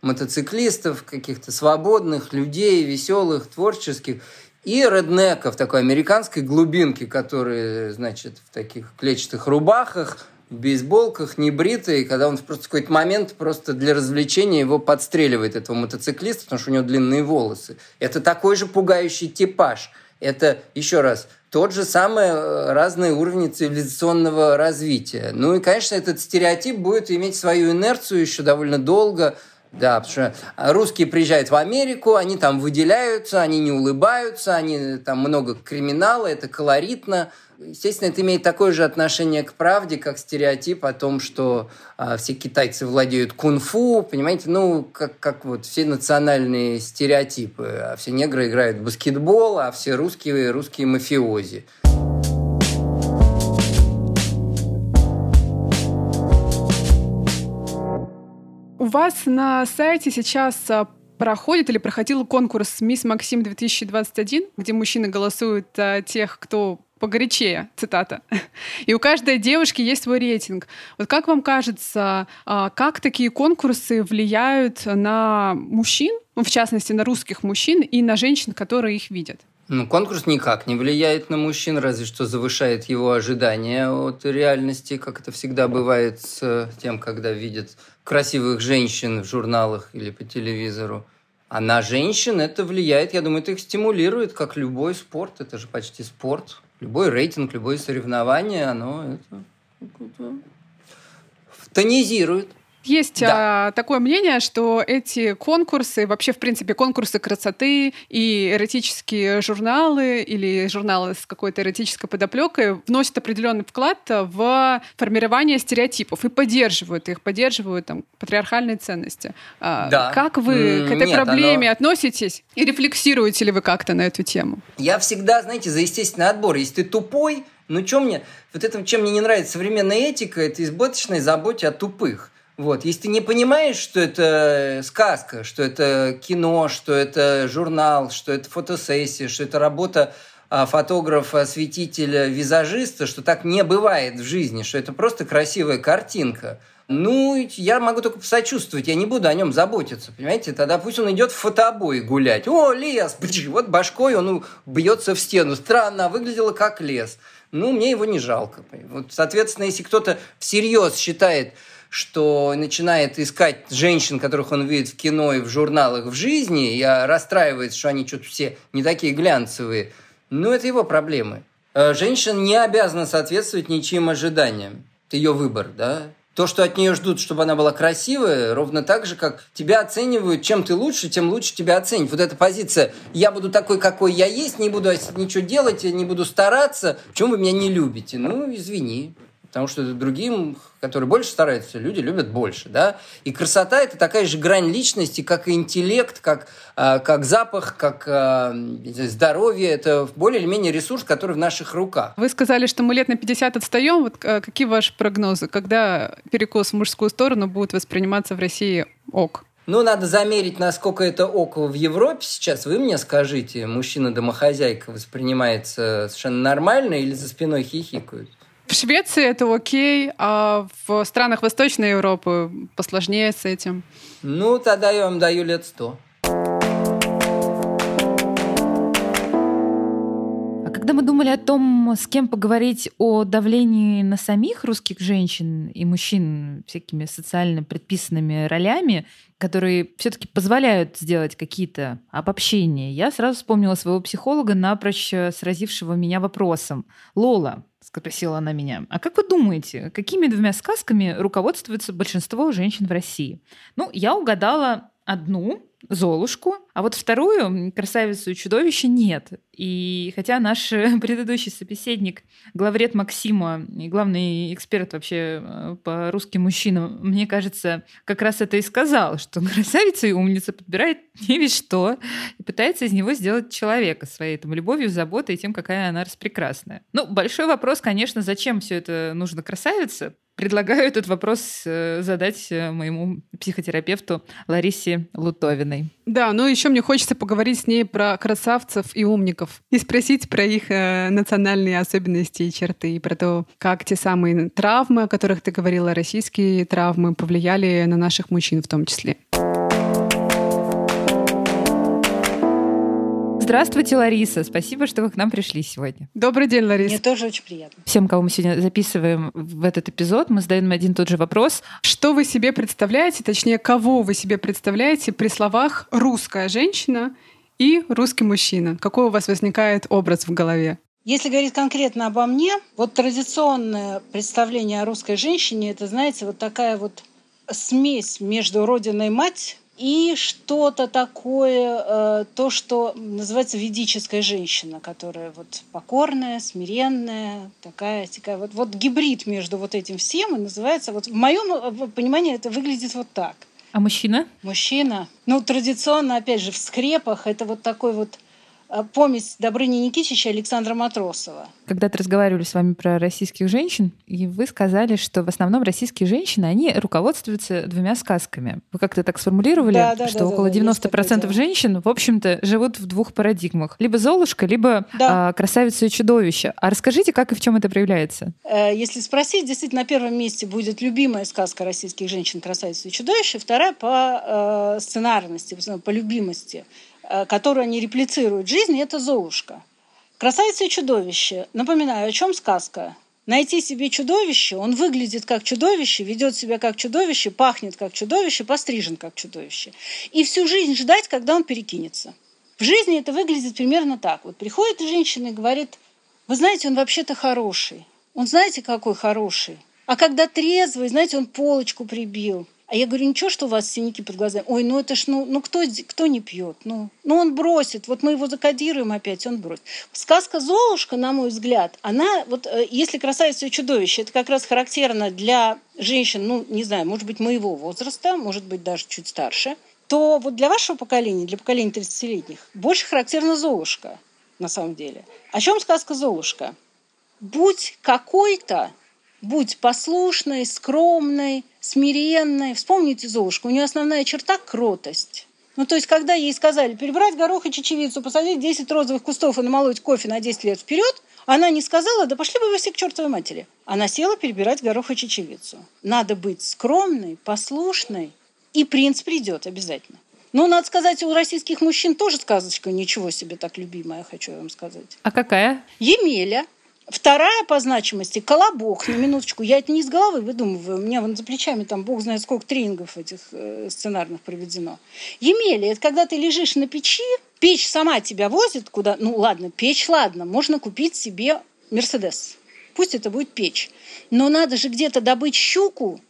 [SPEAKER 2] мотоциклистов, каких-то свободных людей, веселых, творческих – и реднеков такой американской глубинки, которые, значит, в таких клетчатых рубахах, в бейсболках, небритые, когда он просто в какой-то момент просто для развлечения его подстреливает, этого мотоциклиста, потому что у него длинные волосы. Это такой же пугающий типаж. Это, еще раз, тот же самый э, разные уровни цивилизационного развития. Ну и, конечно, этот стереотип будет иметь свою инерцию еще довольно долго, да, потому что русские приезжают в Америку, они там выделяются, они не улыбаются, они там много криминала, это колоритно. Естественно, это имеет такое же отношение к правде, как стереотип о том, что а, все китайцы владеют кунг-фу, понимаете, ну, как, как вот все национальные стереотипы. А все негры играют в баскетбол, а все русские, русские мафиози.
[SPEAKER 1] Вас на сайте сейчас а, проходит или проходил конкурс «Мисс Максим 2021», где мужчины голосуют а, тех, кто погорячее, цитата. И у каждой девушки есть свой рейтинг. Вот как вам кажется, а, как такие конкурсы влияют на мужчин, ну, в частности, на русских мужчин и на женщин, которые их видят?
[SPEAKER 2] Ну, конкурс никак не влияет на мужчин, разве что завышает его ожидания от реальности, как это всегда бывает с тем, когда видят красивых женщин в журналах или по телевизору. А на женщин это влияет, я думаю, это их стимулирует, как любой спорт. Это же почти спорт. Любой рейтинг, любое соревнование, оно это тонизирует.
[SPEAKER 1] Есть да. а, такое мнение, что эти конкурсы, вообще, в принципе, конкурсы красоты и эротические журналы или журналы с какой-то эротической подоплекой вносят определенный вклад в формирование стереотипов и поддерживают их, поддерживают там патриархальные ценности. А, да. Как вы к этой Нет, проблеме оно... относитесь и рефлексируете ли вы как-то на эту тему?
[SPEAKER 2] Я всегда, знаете, за естественный отбор. Если ты тупой, ну что мне, вот это, чем мне не нравится современная этика, это избыточная забота о тупых. Вот. Если ты не понимаешь, что это сказка, что это кино, что это журнал, что это фотосессия, что это работа а, фотографа, осветителя, визажиста, что так не бывает в жизни, что это просто красивая картинка. Ну, я могу только посочувствовать, я не буду о нем заботиться, понимаете? Тогда пусть он идет в фотобой гулять. О, лес! Вот башкой он бьется в стену. Странно, а выглядело как лес. Ну, мне его не жалко. Вот, соответственно, если кто-то всерьез считает, что начинает искать женщин, которых он видит в кино и в журналах в жизни, и расстраивается, что они что-то все не такие глянцевые, ну, это его проблемы. Э, женщина не обязана соответствовать ничьим ожиданиям. Это ее выбор, да? То, что от нее ждут, чтобы она была красивая, ровно так же, как тебя оценивают, чем ты лучше, тем лучше тебя оценить. Вот эта позиция «я буду такой, какой я есть, не буду ничего делать, не буду стараться, почему вы меня не любите?» Ну, извини. Потому что другим, которые больше стараются, люди любят больше. Да? И красота – это такая же грань личности, как и интеллект, как, э, как запах, как э, здоровье. Это более или менее ресурс, который в наших руках.
[SPEAKER 1] Вы сказали, что мы лет на 50 отстаем. Вот э, какие ваши прогнозы? Когда перекос в мужскую сторону будет восприниматься в России ок?
[SPEAKER 2] Ну, надо замерить, насколько это ок в Европе сейчас. Вы мне скажите, мужчина-домохозяйка воспринимается совершенно нормально или за спиной хихикают?
[SPEAKER 1] В Швеции это окей, а в странах Восточной Европы посложнее с этим.
[SPEAKER 2] Ну, тогда я вам даю лет сто.
[SPEAKER 6] Когда мы думали о том, с кем поговорить о давлении на самих русских женщин и мужчин всякими социально предписанными ролями, которые все-таки позволяют сделать какие-то обобщения, я сразу вспомнила своего психолога, напрочь сразившего меня вопросом. Лола, спросила она меня. А как вы думаете, какими двумя сказками руководствуется большинство женщин в России? Ну, я угадала одну, Золушку, а вот вторую, красавицу и чудовище, нет. И хотя наш *laughs* предыдущий собеседник, главред Максима и главный эксперт вообще э, по русским мужчинам, мне кажется, как раз это и сказал, что *laughs* красавица и умница подбирает *laughs* не весь что и пытается из него сделать человека своей там, любовью, заботой и тем, какая она распрекрасная. Ну, большой вопрос, конечно, зачем все это нужно красавице? Предлагаю этот вопрос э, задать э, моему психотерапевту Ларисе Лутовиной.
[SPEAKER 1] Да, ну еще мне хочется поговорить с ней про красавцев и умников и спросить про их э, национальные особенности и черты, и про то, как те самые травмы, о которых ты говорила, российские травмы, повлияли на наших мужчин в том числе.
[SPEAKER 6] Здравствуйте, Лариса. Спасибо, что вы к нам пришли сегодня.
[SPEAKER 1] Добрый день, Лариса.
[SPEAKER 3] Мне тоже очень приятно.
[SPEAKER 6] Всем, кого мы сегодня записываем в этот эпизод, мы задаем один и тот же вопрос.
[SPEAKER 1] Что вы себе представляете, точнее, кого вы себе представляете при словах «русская женщина» и «русский мужчина»? Какой у вас возникает образ в голове?
[SPEAKER 3] Если говорить конкретно обо мне, вот традиционное представление о русской женщине, это, знаете, вот такая вот смесь между родиной мать и что-то такое, э, то, что называется ведическая женщина, которая вот покорная, смиренная, такая, такая вот, вот гибрид между вот этим всем и называется, вот в моем э, понимании это выглядит вот так.
[SPEAKER 6] А мужчина?
[SPEAKER 3] Мужчина. Ну, традиционно, опять же, в скрепах это вот такой вот помесь Добрыни Никитича и Александра Матросова.
[SPEAKER 6] Когда-то разговаривали с вами про российских женщин, и вы сказали, что в основном российские женщины, они руководствуются двумя сказками. Вы как-то так сформулировали,
[SPEAKER 3] да, да,
[SPEAKER 6] что
[SPEAKER 3] да,
[SPEAKER 6] около
[SPEAKER 3] да,
[SPEAKER 6] 90% женщин, в общем-то, живут в двух парадигмах. Либо Золушка, либо да. а, красавица и чудовище. А расскажите, как и в чем это проявляется?
[SPEAKER 3] Э, если спросить, действительно, на первом месте будет любимая сказка российских женщин «Красавица и чудовище», вторая по э, сценарности, по любимости – которую они реплицируют в жизни, это Золушка. Красавица и чудовище. Напоминаю, о чем сказка? Найти себе чудовище, он выглядит как чудовище, ведет себя как чудовище, пахнет как чудовище, пострижен как чудовище. И всю жизнь ждать, когда он перекинется. В жизни это выглядит примерно так. Вот приходит женщина и говорит, вы знаете, он вообще-то хороший. Он знаете, какой хороший. А когда трезвый, знаете, он полочку прибил. А я говорю, ничего, что у вас синяки под глазами? Ой, ну это ж, ну, ну кто, кто не пьет? Ну, ну он бросит, вот мы его закодируем опять, он бросит. Сказка «Золушка», на мой взгляд, она, вот э, если «Красавица и чудовище», это как раз характерно для женщин, ну, не знаю, может быть, моего возраста, может быть, даже чуть старше, то вот для вашего поколения, для поколения 30-летних, больше характерна «Золушка», на самом деле. О чем сказка «Золушка»? Будь какой-то, будь послушной, скромной, смиренной. Вспомните Золушку, у нее основная черта – кротость. Ну, то есть, когда ей сказали перебрать горох и чечевицу, посадить 10 розовых кустов и намолоть кофе на 10 лет вперед, она не сказала, да пошли бы вы все к чертовой матери. Она села перебирать горох и чечевицу. Надо быть скромной, послушной, и принц придет обязательно. Ну, надо сказать, у российских мужчин тоже сказочка ничего себе так любимая, хочу вам сказать.
[SPEAKER 6] А какая?
[SPEAKER 3] Емеля. Вторая по значимости – колобок. На минуточку. Я это не из головы выдумываю. У меня вон за плечами там бог знает сколько тренингов этих э, сценарных проведено. Емели – это когда ты лежишь на печи, печь сама тебя возит куда... Ну ладно, печь, ладно. Можно купить себе Мерседес. Пусть это будет печь. Но надо же где-то добыть щуку.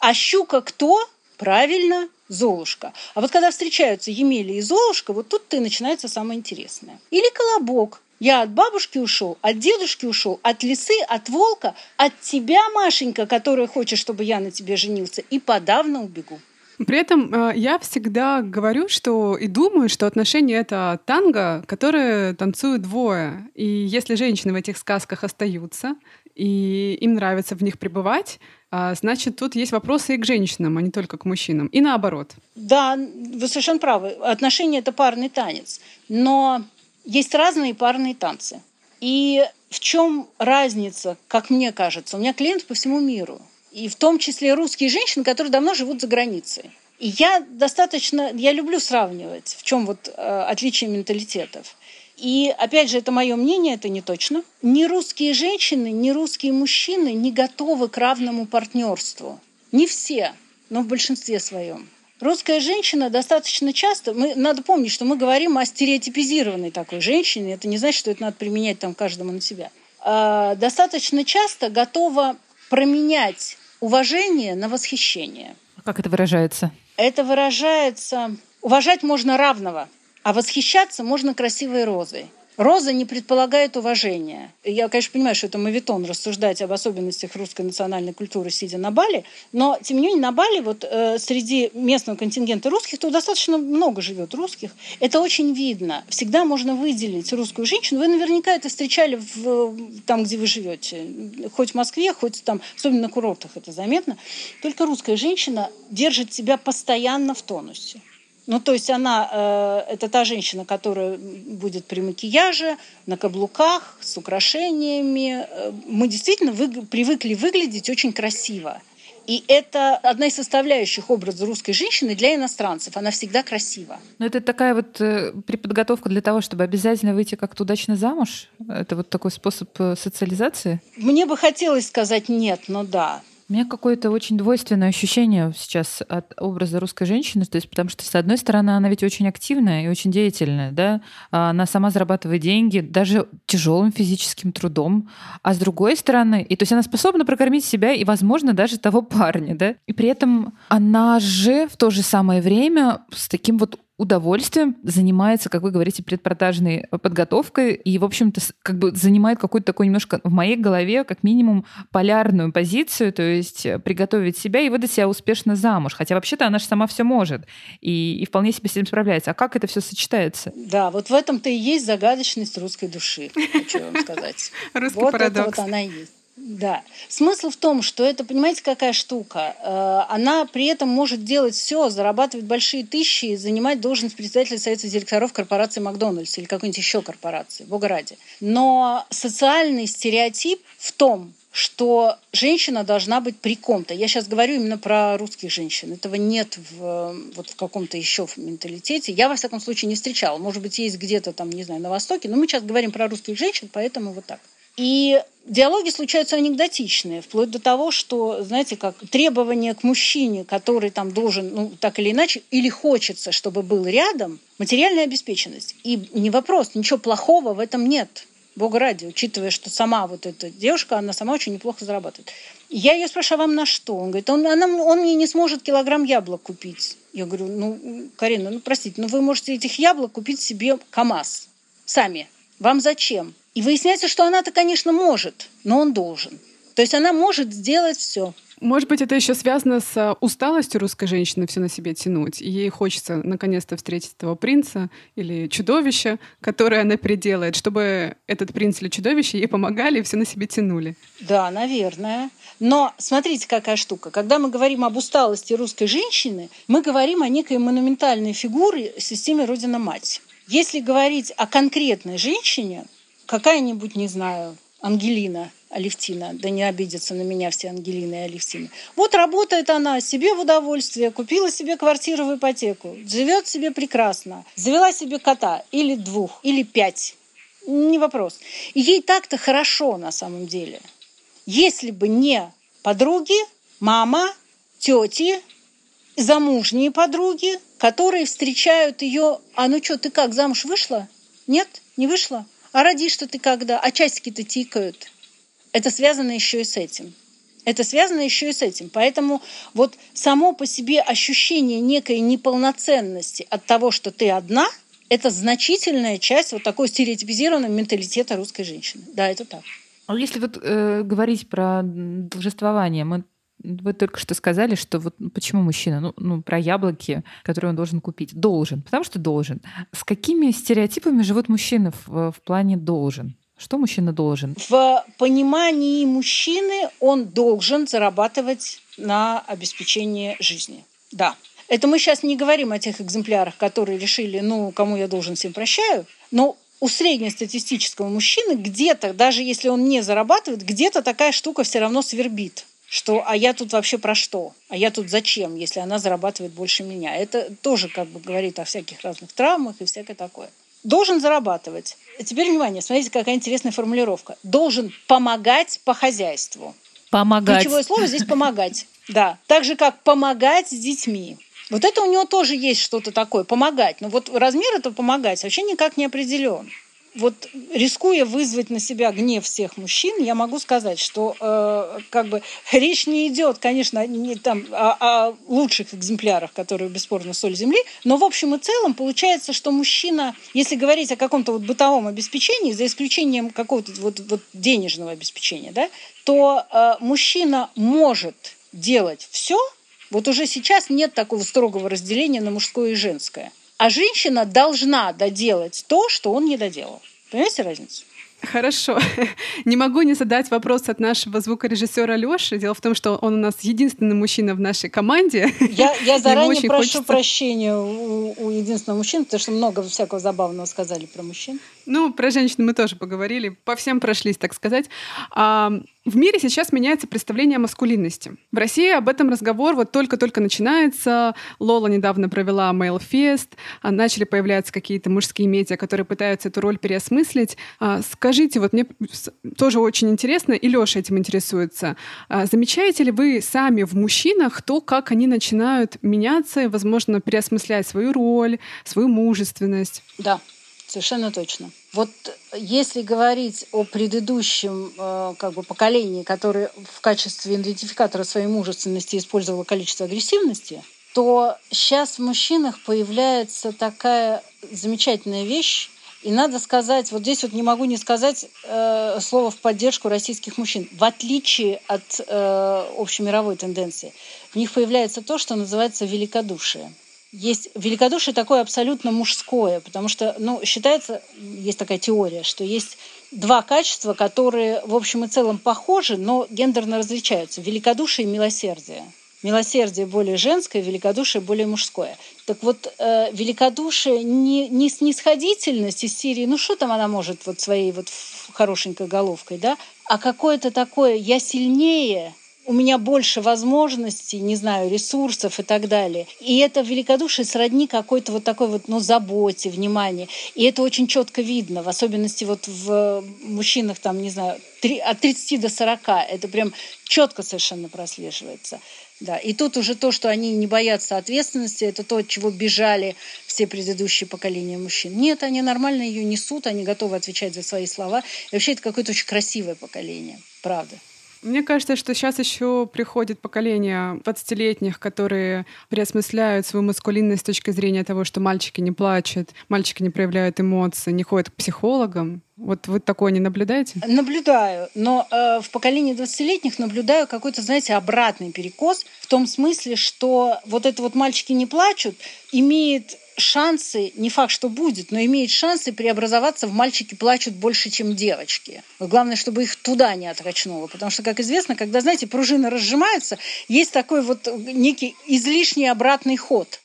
[SPEAKER 3] А щука кто? Правильно, Золушка. А вот когда встречаются Емеля и Золушка, вот тут-то и начинается самое интересное. Или колобок. Я от бабушки ушел, от дедушки ушел, от лисы, от волка, от тебя, Машенька, которая хочет, чтобы я на тебе женился, и подавно убегу.
[SPEAKER 1] При этом э, я всегда говорю, что и думаю, что отношения — это танго, которые танцуют двое. И если женщины в этих сказках остаются, и им нравится в них пребывать, э, значит, тут есть вопросы и к женщинам, а не только к мужчинам. И наоборот.
[SPEAKER 3] Да, вы совершенно правы. Отношения — это парный танец. Но есть разные парные танцы. И в чем разница, как мне кажется? У меня клиенты по всему миру. И в том числе русские женщины, которые давно живут за границей. И я достаточно, я люблю сравнивать, в чем вот э, отличие менталитетов. И опять же, это мое мнение, это не точно. Ни русские женщины, ни русские мужчины не готовы к равному партнерству. Не все, но в большинстве своем. Русская женщина достаточно часто, мы, надо помнить, что мы говорим о стереотипизированной такой женщине, это не значит, что это надо применять там каждому на себя, а, достаточно часто готова променять уважение на восхищение.
[SPEAKER 6] Как это выражается?
[SPEAKER 3] Это выражается... Уважать можно равного, а восхищаться можно красивой розой. Роза не предполагает уважения. Я, конечно, понимаю, что это мавитон рассуждать об особенностях русской национальной культуры, сидя на Бали, но, тем не менее, на Бали вот э, среди местного контингента русских, то достаточно много живет русских. Это очень видно. Всегда можно выделить русскую женщину. Вы наверняка это встречали в, там, где вы живете. Хоть в Москве, хоть там, особенно на курортах это заметно. Только русская женщина держит себя постоянно в тонусе. Ну, то есть она, э, это та женщина, которая будет при макияже, на каблуках, с украшениями. Э, мы действительно вы, привыкли выглядеть очень красиво. И это одна из составляющих образа русской женщины для иностранцев. Она всегда красива.
[SPEAKER 6] Но это такая вот э, преподготовка для того, чтобы обязательно выйти как-то удачно замуж? Это вот такой способ э, социализации?
[SPEAKER 3] Мне бы хотелось сказать нет, но да.
[SPEAKER 6] У меня какое-то очень двойственное ощущение сейчас от образа русской женщины, то есть потому что, с одной стороны, она ведь очень активная и очень деятельная, да, а она сама зарабатывает деньги, даже тяжелым физическим трудом, а с другой стороны, и то есть она способна прокормить себя и, возможно, даже того *laughs* парня, да, и при этом она же в то же самое время с таким вот удовольствием занимается, как вы говорите, предпродажной подготовкой и, в общем-то, как бы занимает какую-то такую немножко в моей голове, как минимум, полярную позицию, то есть э, приготовить себя и выдать себя успешно замуж. Хотя вообще-то она же сама все может и, и вполне себе с этим справляется. А как это все сочетается?
[SPEAKER 3] Да, вот в этом-то и есть загадочность русской души, хочу вам сказать. *laughs*
[SPEAKER 1] Русский
[SPEAKER 3] вот
[SPEAKER 1] парадокс.
[SPEAKER 3] это вот она и есть. Да. Смысл в том, что это, понимаете, какая штука? Э, она при этом может делать все, зарабатывать большие тысячи и занимать должность председателя Совета директоров корпорации Макдональдс или какой-нибудь еще корпорации, бога ради. Но социальный стереотип в том, что женщина должна быть при ком-то. Я сейчас говорю именно про русских женщин. Этого нет в, вот в каком-то еще менталитете. Я, во всяком случае, не встречала. Может быть, есть где-то там, не знаю, на Востоке. Но мы сейчас говорим про русских женщин, поэтому вот так. И диалоги случаются анекдотичные, вплоть до того, что, знаете, как требование к мужчине, который там должен, ну, так или иначе, или хочется, чтобы был рядом, материальная обеспеченность. И не вопрос, ничего плохого в этом нет. Бога ради, учитывая, что сама вот эта девушка, она сама очень неплохо зарабатывает. Я ее спрашиваю, а вам на что? Он говорит, он, она, он мне не сможет килограмм яблок купить. Я говорю, ну, Карина, ну, простите, но вы можете этих яблок купить себе КАМАЗ сами. Вам зачем? И выясняется, что она-то, конечно, может, но он должен. То есть она может сделать все.
[SPEAKER 1] Может быть, это еще связано с э, усталостью русской женщины все на себе тянуть. И ей хочется наконец-то встретить этого принца или чудовища, которое она приделает, чтобы этот принц или чудовище ей помогали и все на себе тянули.
[SPEAKER 3] Да, наверное. Но смотрите, какая штука. Когда мы говорим об усталости русской женщины, мы говорим о некой монументальной фигуре системе Родина-Мать. Если говорить о конкретной женщине, какая-нибудь, не знаю, Ангелина Алевтина, да не обидятся на меня все Ангелины и Алевтины. Вот работает она себе в удовольствие, купила себе квартиру в ипотеку, живет себе прекрасно, завела себе кота или двух, или пять. Не вопрос. Ей так-то хорошо на самом деле. Если бы не подруги, мама, тети, замужние подруги, которые встречают ее, а ну что, ты как, замуж вышла? Нет, не вышла? А родишь-то ты когда? А часики-то тикают. Это связано еще и с этим. Это связано еще и с этим. Поэтому вот само по себе ощущение некой неполноценности от того, что ты одна, это значительная часть вот такой стереотипизированного менталитета русской женщины. Да, это так.
[SPEAKER 6] А если вот э, говорить про должествование, мы вы только что сказали, что вот почему мужчина, ну, ну, про яблоки, которые он должен купить. Должен, потому что должен. С какими стереотипами живут мужчины в, в плане должен? Что мужчина должен?
[SPEAKER 3] В понимании мужчины он должен зарабатывать на обеспечение жизни. Да. Это мы сейчас не говорим о тех экземплярах, которые решили, ну, кому я должен, всем прощаю. Но у среднестатистического мужчины где-то, даже если он не зарабатывает, где-то такая штука все равно свербит что а я тут вообще про что? А я тут зачем, если она зарабатывает больше меня? Это тоже как бы говорит о всяких разных травмах и всякое такое должен зарабатывать. Теперь внимание, смотрите, какая интересная формулировка. Должен помогать по хозяйству.
[SPEAKER 6] Помогать.
[SPEAKER 3] Ключевое слово здесь помогать. Да. Так же, как помогать с детьми. Вот это у него тоже есть что-то такое, помогать. Но вот размер этого помогать вообще никак не определен вот рискуя вызвать на себя гнев всех мужчин, я могу сказать, что э, как бы речь не идет, конечно, не там о, о лучших экземплярах, которые бесспорно соль земли, но в общем и целом получается, что мужчина, если говорить о каком-то вот бытовом обеспечении, за исключением какого-то вот, вот денежного обеспечения, да, то э, мужчина может делать все. Вот уже сейчас нет такого строгого разделения на мужское и женское а женщина должна доделать то, что он не доделал. Понимаете разницу?
[SPEAKER 1] Хорошо. *laughs* Не могу не задать вопрос от нашего звукорежиссера Лёши. Дело в том, что он у нас единственный мужчина в нашей команде.
[SPEAKER 3] Я, *laughs* я заранее прошу хочется... прощения у, у единственного мужчины, потому что много всякого забавного сказали про мужчин.
[SPEAKER 1] Ну, про женщин мы тоже поговорили, по всем прошлись, так сказать. А, в мире сейчас меняется представление о маскулинности. В России об этом разговор вот только-только начинается. Лола недавно провела Male Fest, а начали появляться какие-то мужские медиа, которые пытаются эту роль переосмыслить. А, скажите, вот мне тоже очень интересно, и Леша этим интересуется. А, замечаете ли вы сами в мужчинах то, как они начинают меняться возможно, переосмыслять свою роль, свою мужественность?
[SPEAKER 3] Да, Совершенно точно. Вот если говорить о предыдущем э, как бы, поколении, которое в качестве идентификатора своей мужественности использовало количество агрессивности, то сейчас в мужчинах появляется такая замечательная вещь, и надо сказать, вот здесь вот не могу не сказать э, слово в поддержку российских мужчин. В отличие от э, общемировой тенденции, в них появляется то, что называется великодушие есть великодушие такое абсолютно мужское, потому что, ну, считается, есть такая теория, что есть два качества, которые в общем и целом похожи, но гендерно различаются. Великодушие и милосердие. Милосердие более женское, великодушие более мужское. Так вот, э, великодушие не, не снисходительность из серии, ну что там она может вот своей вот хорошенькой головкой, да, а какое-то такое «я сильнее», у меня больше возможностей, не знаю, ресурсов и так далее. И это великодушие сродни какой-то вот такой вот, ну, заботе, внимании. И это очень четко видно, в особенности вот в мужчинах, там, не знаю, от 30 до 40. Это прям четко совершенно прослеживается. Да. И тут уже то, что они не боятся ответственности, это то, от чего бежали все предыдущие поколения мужчин. Нет, они нормально ее несут, они готовы отвечать за свои слова. И вообще это какое-то очень красивое поколение, правда.
[SPEAKER 1] Мне кажется, что сейчас еще приходит поколение 20-летних, которые переосмысляют свою маскулинность с точки зрения того, что мальчики не плачут, мальчики не проявляют эмоции, не ходят к психологам. Вот вы такое не наблюдаете?
[SPEAKER 3] Наблюдаю, но э, в поколении 20-летних наблюдаю какой-то, знаете, обратный перекос в том смысле, что вот это вот мальчики не плачут имеет шансы, не факт, что будет, но имеет шансы преобразоваться в мальчики плачут больше, чем девочки. Главное, чтобы их туда не отрачнуло. Потому что, как известно, когда, знаете, пружины разжимаются, есть такой вот некий излишний обратный ход.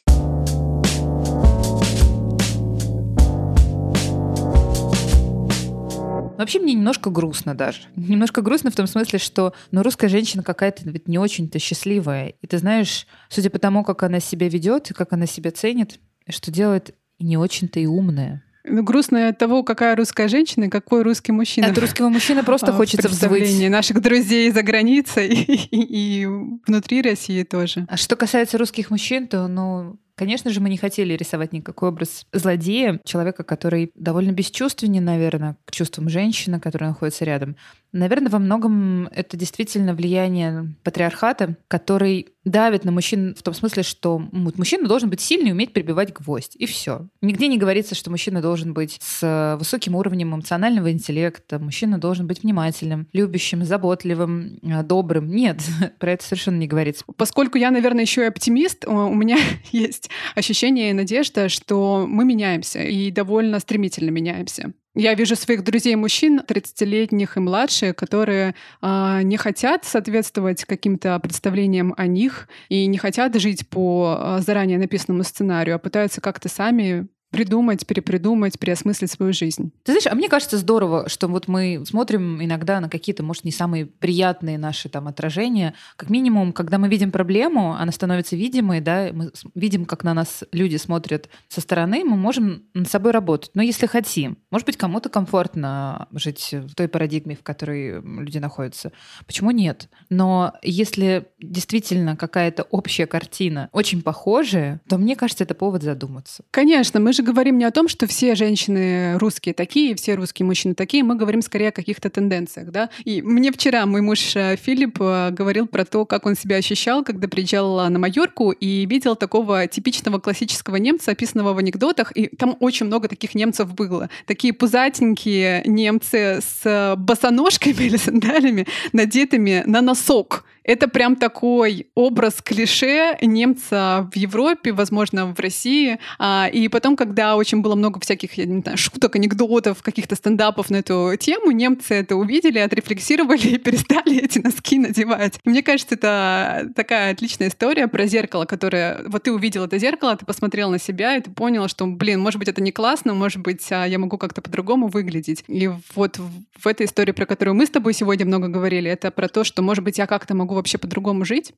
[SPEAKER 6] Вообще мне немножко грустно даже. Немножко грустно в том смысле, что ну, русская женщина какая-то ведь не очень-то счастливая. И ты знаешь, судя по тому, как она себя ведет и как она себя ценит, что делает не очень-то и умная.
[SPEAKER 1] Ну, грустно от того, какая русская женщина и какой русский мужчина.
[SPEAKER 6] От русского мужчины просто
[SPEAKER 1] А,
[SPEAKER 6] хочется взвыть.
[SPEAKER 1] наших друзей за границей *laughs* и, и- и внутри России тоже.
[SPEAKER 6] А что касается русских мужчин, то, ну, конечно же, мы не хотели рисовать никакой образ злодея, человека, который довольно бесчувственен, наверное, к чувствам женщины, которая находится рядом. Наверное, во многом это действительно влияние патриархата, который давит на мужчин в том смысле, что мужчина должен быть сильный и уметь прибивать гвоздь. И все. Нигде не говорится, что мужчина должен быть с э, высоким уровнем эмоционального интеллекта, мужчина должен быть внимательным, любящим, заботливым, э, добрым. Нет, *laughs* про это совершенно не говорится.
[SPEAKER 1] Поскольку я, наверное, еще и оптимист, у меня *laughs* есть ощущение и надежда, что мы меняемся и довольно стремительно меняемся. Я вижу своих друзей-мужчин, 30-летних и младше, которые а, не хотят соответствовать каким-то представлениям о них и не хотят жить по а, заранее написанному сценарию, а пытаются как-то сами придумать, перепридумать, переосмыслить свою жизнь.
[SPEAKER 6] Ты знаешь, а мне кажется здорово, что вот мы смотрим иногда на какие-то, может, не самые приятные наши там отражения. Как минимум, когда мы видим проблему, она становится видимой, да, мы видим, как на нас люди смотрят со стороны, мы можем над собой работать. Но если хотим, может быть, кому-то комфортно жить в той парадигме, в которой люди находятся. Почему нет? Но если действительно какая-то общая картина очень похожая, то мне кажется, это повод задуматься.
[SPEAKER 1] Конечно, мы же говорим не о том, что все женщины русские такие, все русские мужчины такие, мы говорим скорее о каких-то тенденциях, да. И мне вчера мой муж э, Филипп э, говорил про то, как он себя ощущал, когда приезжал э, на Майорку и видел такого типичного классического немца, описанного в анекдотах, и там очень много таких немцев было. Такие пузатенькие немцы с босоножками *laughs* или сандалями, надетыми на носок. Это прям такой образ клише немца в Европе, возможно, в России. А, И потом, когда очень было много всяких, я не знаю, шуток, анекдотов, каких-то стендапов на эту тему, немцы это увидели, отрефлексировали и перестали эти носки надевать. Мне кажется, это такая отличная история про зеркало, которое... Вот ты увидел это зеркало, ты посмотрел на себя, и ты понял, что, блин, может быть, это не классно, может быть, а, я могу как-то по-другому выглядеть. И вот в этой истории, про которую мы с тобой сегодня много говорили, это про то, что, может быть, я как-то могу вообще по-другому жить.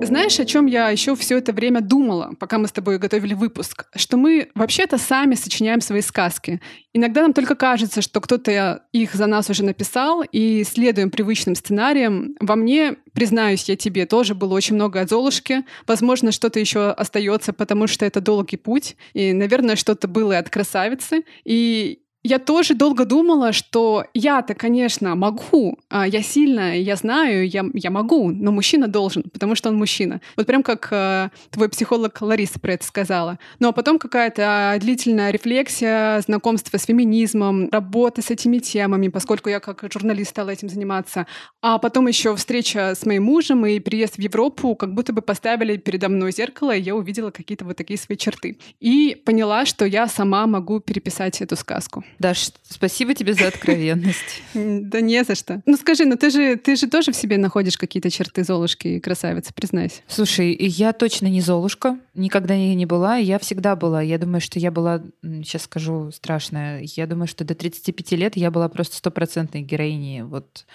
[SPEAKER 1] Знаешь, о чем я еще все это время думала, пока мы с тобой готовили выпуск? Что мы вообще-то сами сочиняем свои сказки. Иногда нам только кажется, что кто-то их за нас уже написал, и следуем привычным сценариям. Во мне, признаюсь я тебе, тоже было очень много от Золушки. Возможно, что-то еще остается, потому что это долгий путь. И, наверное, что-то было и от красавицы. И я тоже долго думала, что я-то, конечно, могу, а, я сильная, я знаю, я, я могу, но мужчина должен, потому что он мужчина. Вот прям как э, твой психолог Лариса про это сказала. Ну а потом какая-то а, длительная рефлексия, знакомство с феминизмом, работа с этими темами, поскольку я как журналист стала этим заниматься. А потом еще встреча с моим мужем и приезд в Европу, как будто бы поставили передо мной зеркало, и я увидела какие-то вот такие свои черты. И поняла, что я сама могу переписать эту сказку.
[SPEAKER 6] Даш, спасибо тебе за откровенность. *laughs*
[SPEAKER 1] Да не за что. Ну скажи, ну ты же, ты же тоже в себе находишь какие-то черты Золушки и красавицы, признайся.
[SPEAKER 6] Слушай, я точно не Золушка, никогда не, не была, я всегда была. Я думаю, что я была, сейчас скажу страшное, я думаю, что до 35 лет я была просто стопроцентной героиней вот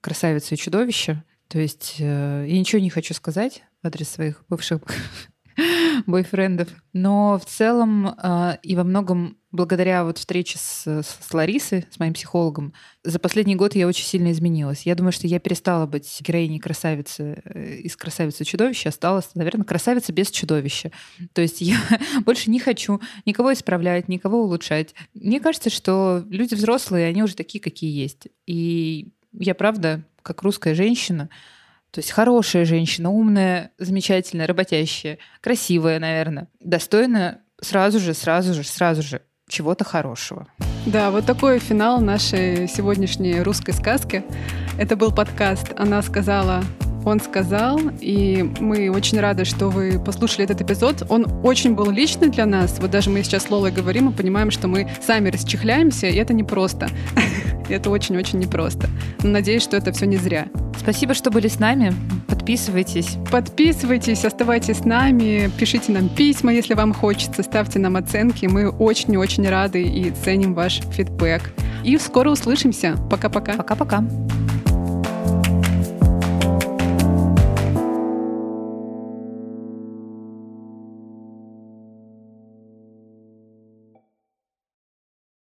[SPEAKER 6] красавицы и чудовища. То есть э, я ничего не хочу сказать в адрес своих бывших *laughs* бойфрендов. Но в целом э, и во многом благодаря вот встрече с, с Ларисой, с моим психологом, за последний год я очень сильно изменилась. Я думаю, что я перестала быть героиней красавицы э, из красавицы чудовища, а стала, наверное, красавица без чудовища. То есть я *laughs* больше не хочу никого исправлять, никого улучшать. Мне кажется, что люди взрослые, они уже такие, какие есть. И я правда, как русская женщина, то есть хорошая женщина, умная, замечательная, работящая, красивая, наверное, достойна сразу же, сразу же, сразу же чего-то хорошего.
[SPEAKER 1] Да, вот такой финал нашей сегодняшней русской сказки. Это был подкаст «Она сказала, он сказал», и мы очень рады, что вы послушали этот эпизод. Он очень был личный для нас. Вот даже мы сейчас с Лолой говорим и понимаем, что мы сами расчехляемся, и это непросто. *laughs* Это очень-очень непросто. Но надеюсь, что это все не зря.
[SPEAKER 6] Спасибо, что были с нами. Подписывайтесь.
[SPEAKER 1] Подписывайтесь, оставайтесь с нами, пишите нам письма, если вам хочется, ставьте нам оценки. Мы очень-очень рады и ценим ваш фидбэк. И скоро услышимся. Пока-пока.
[SPEAKER 6] Пока-пока.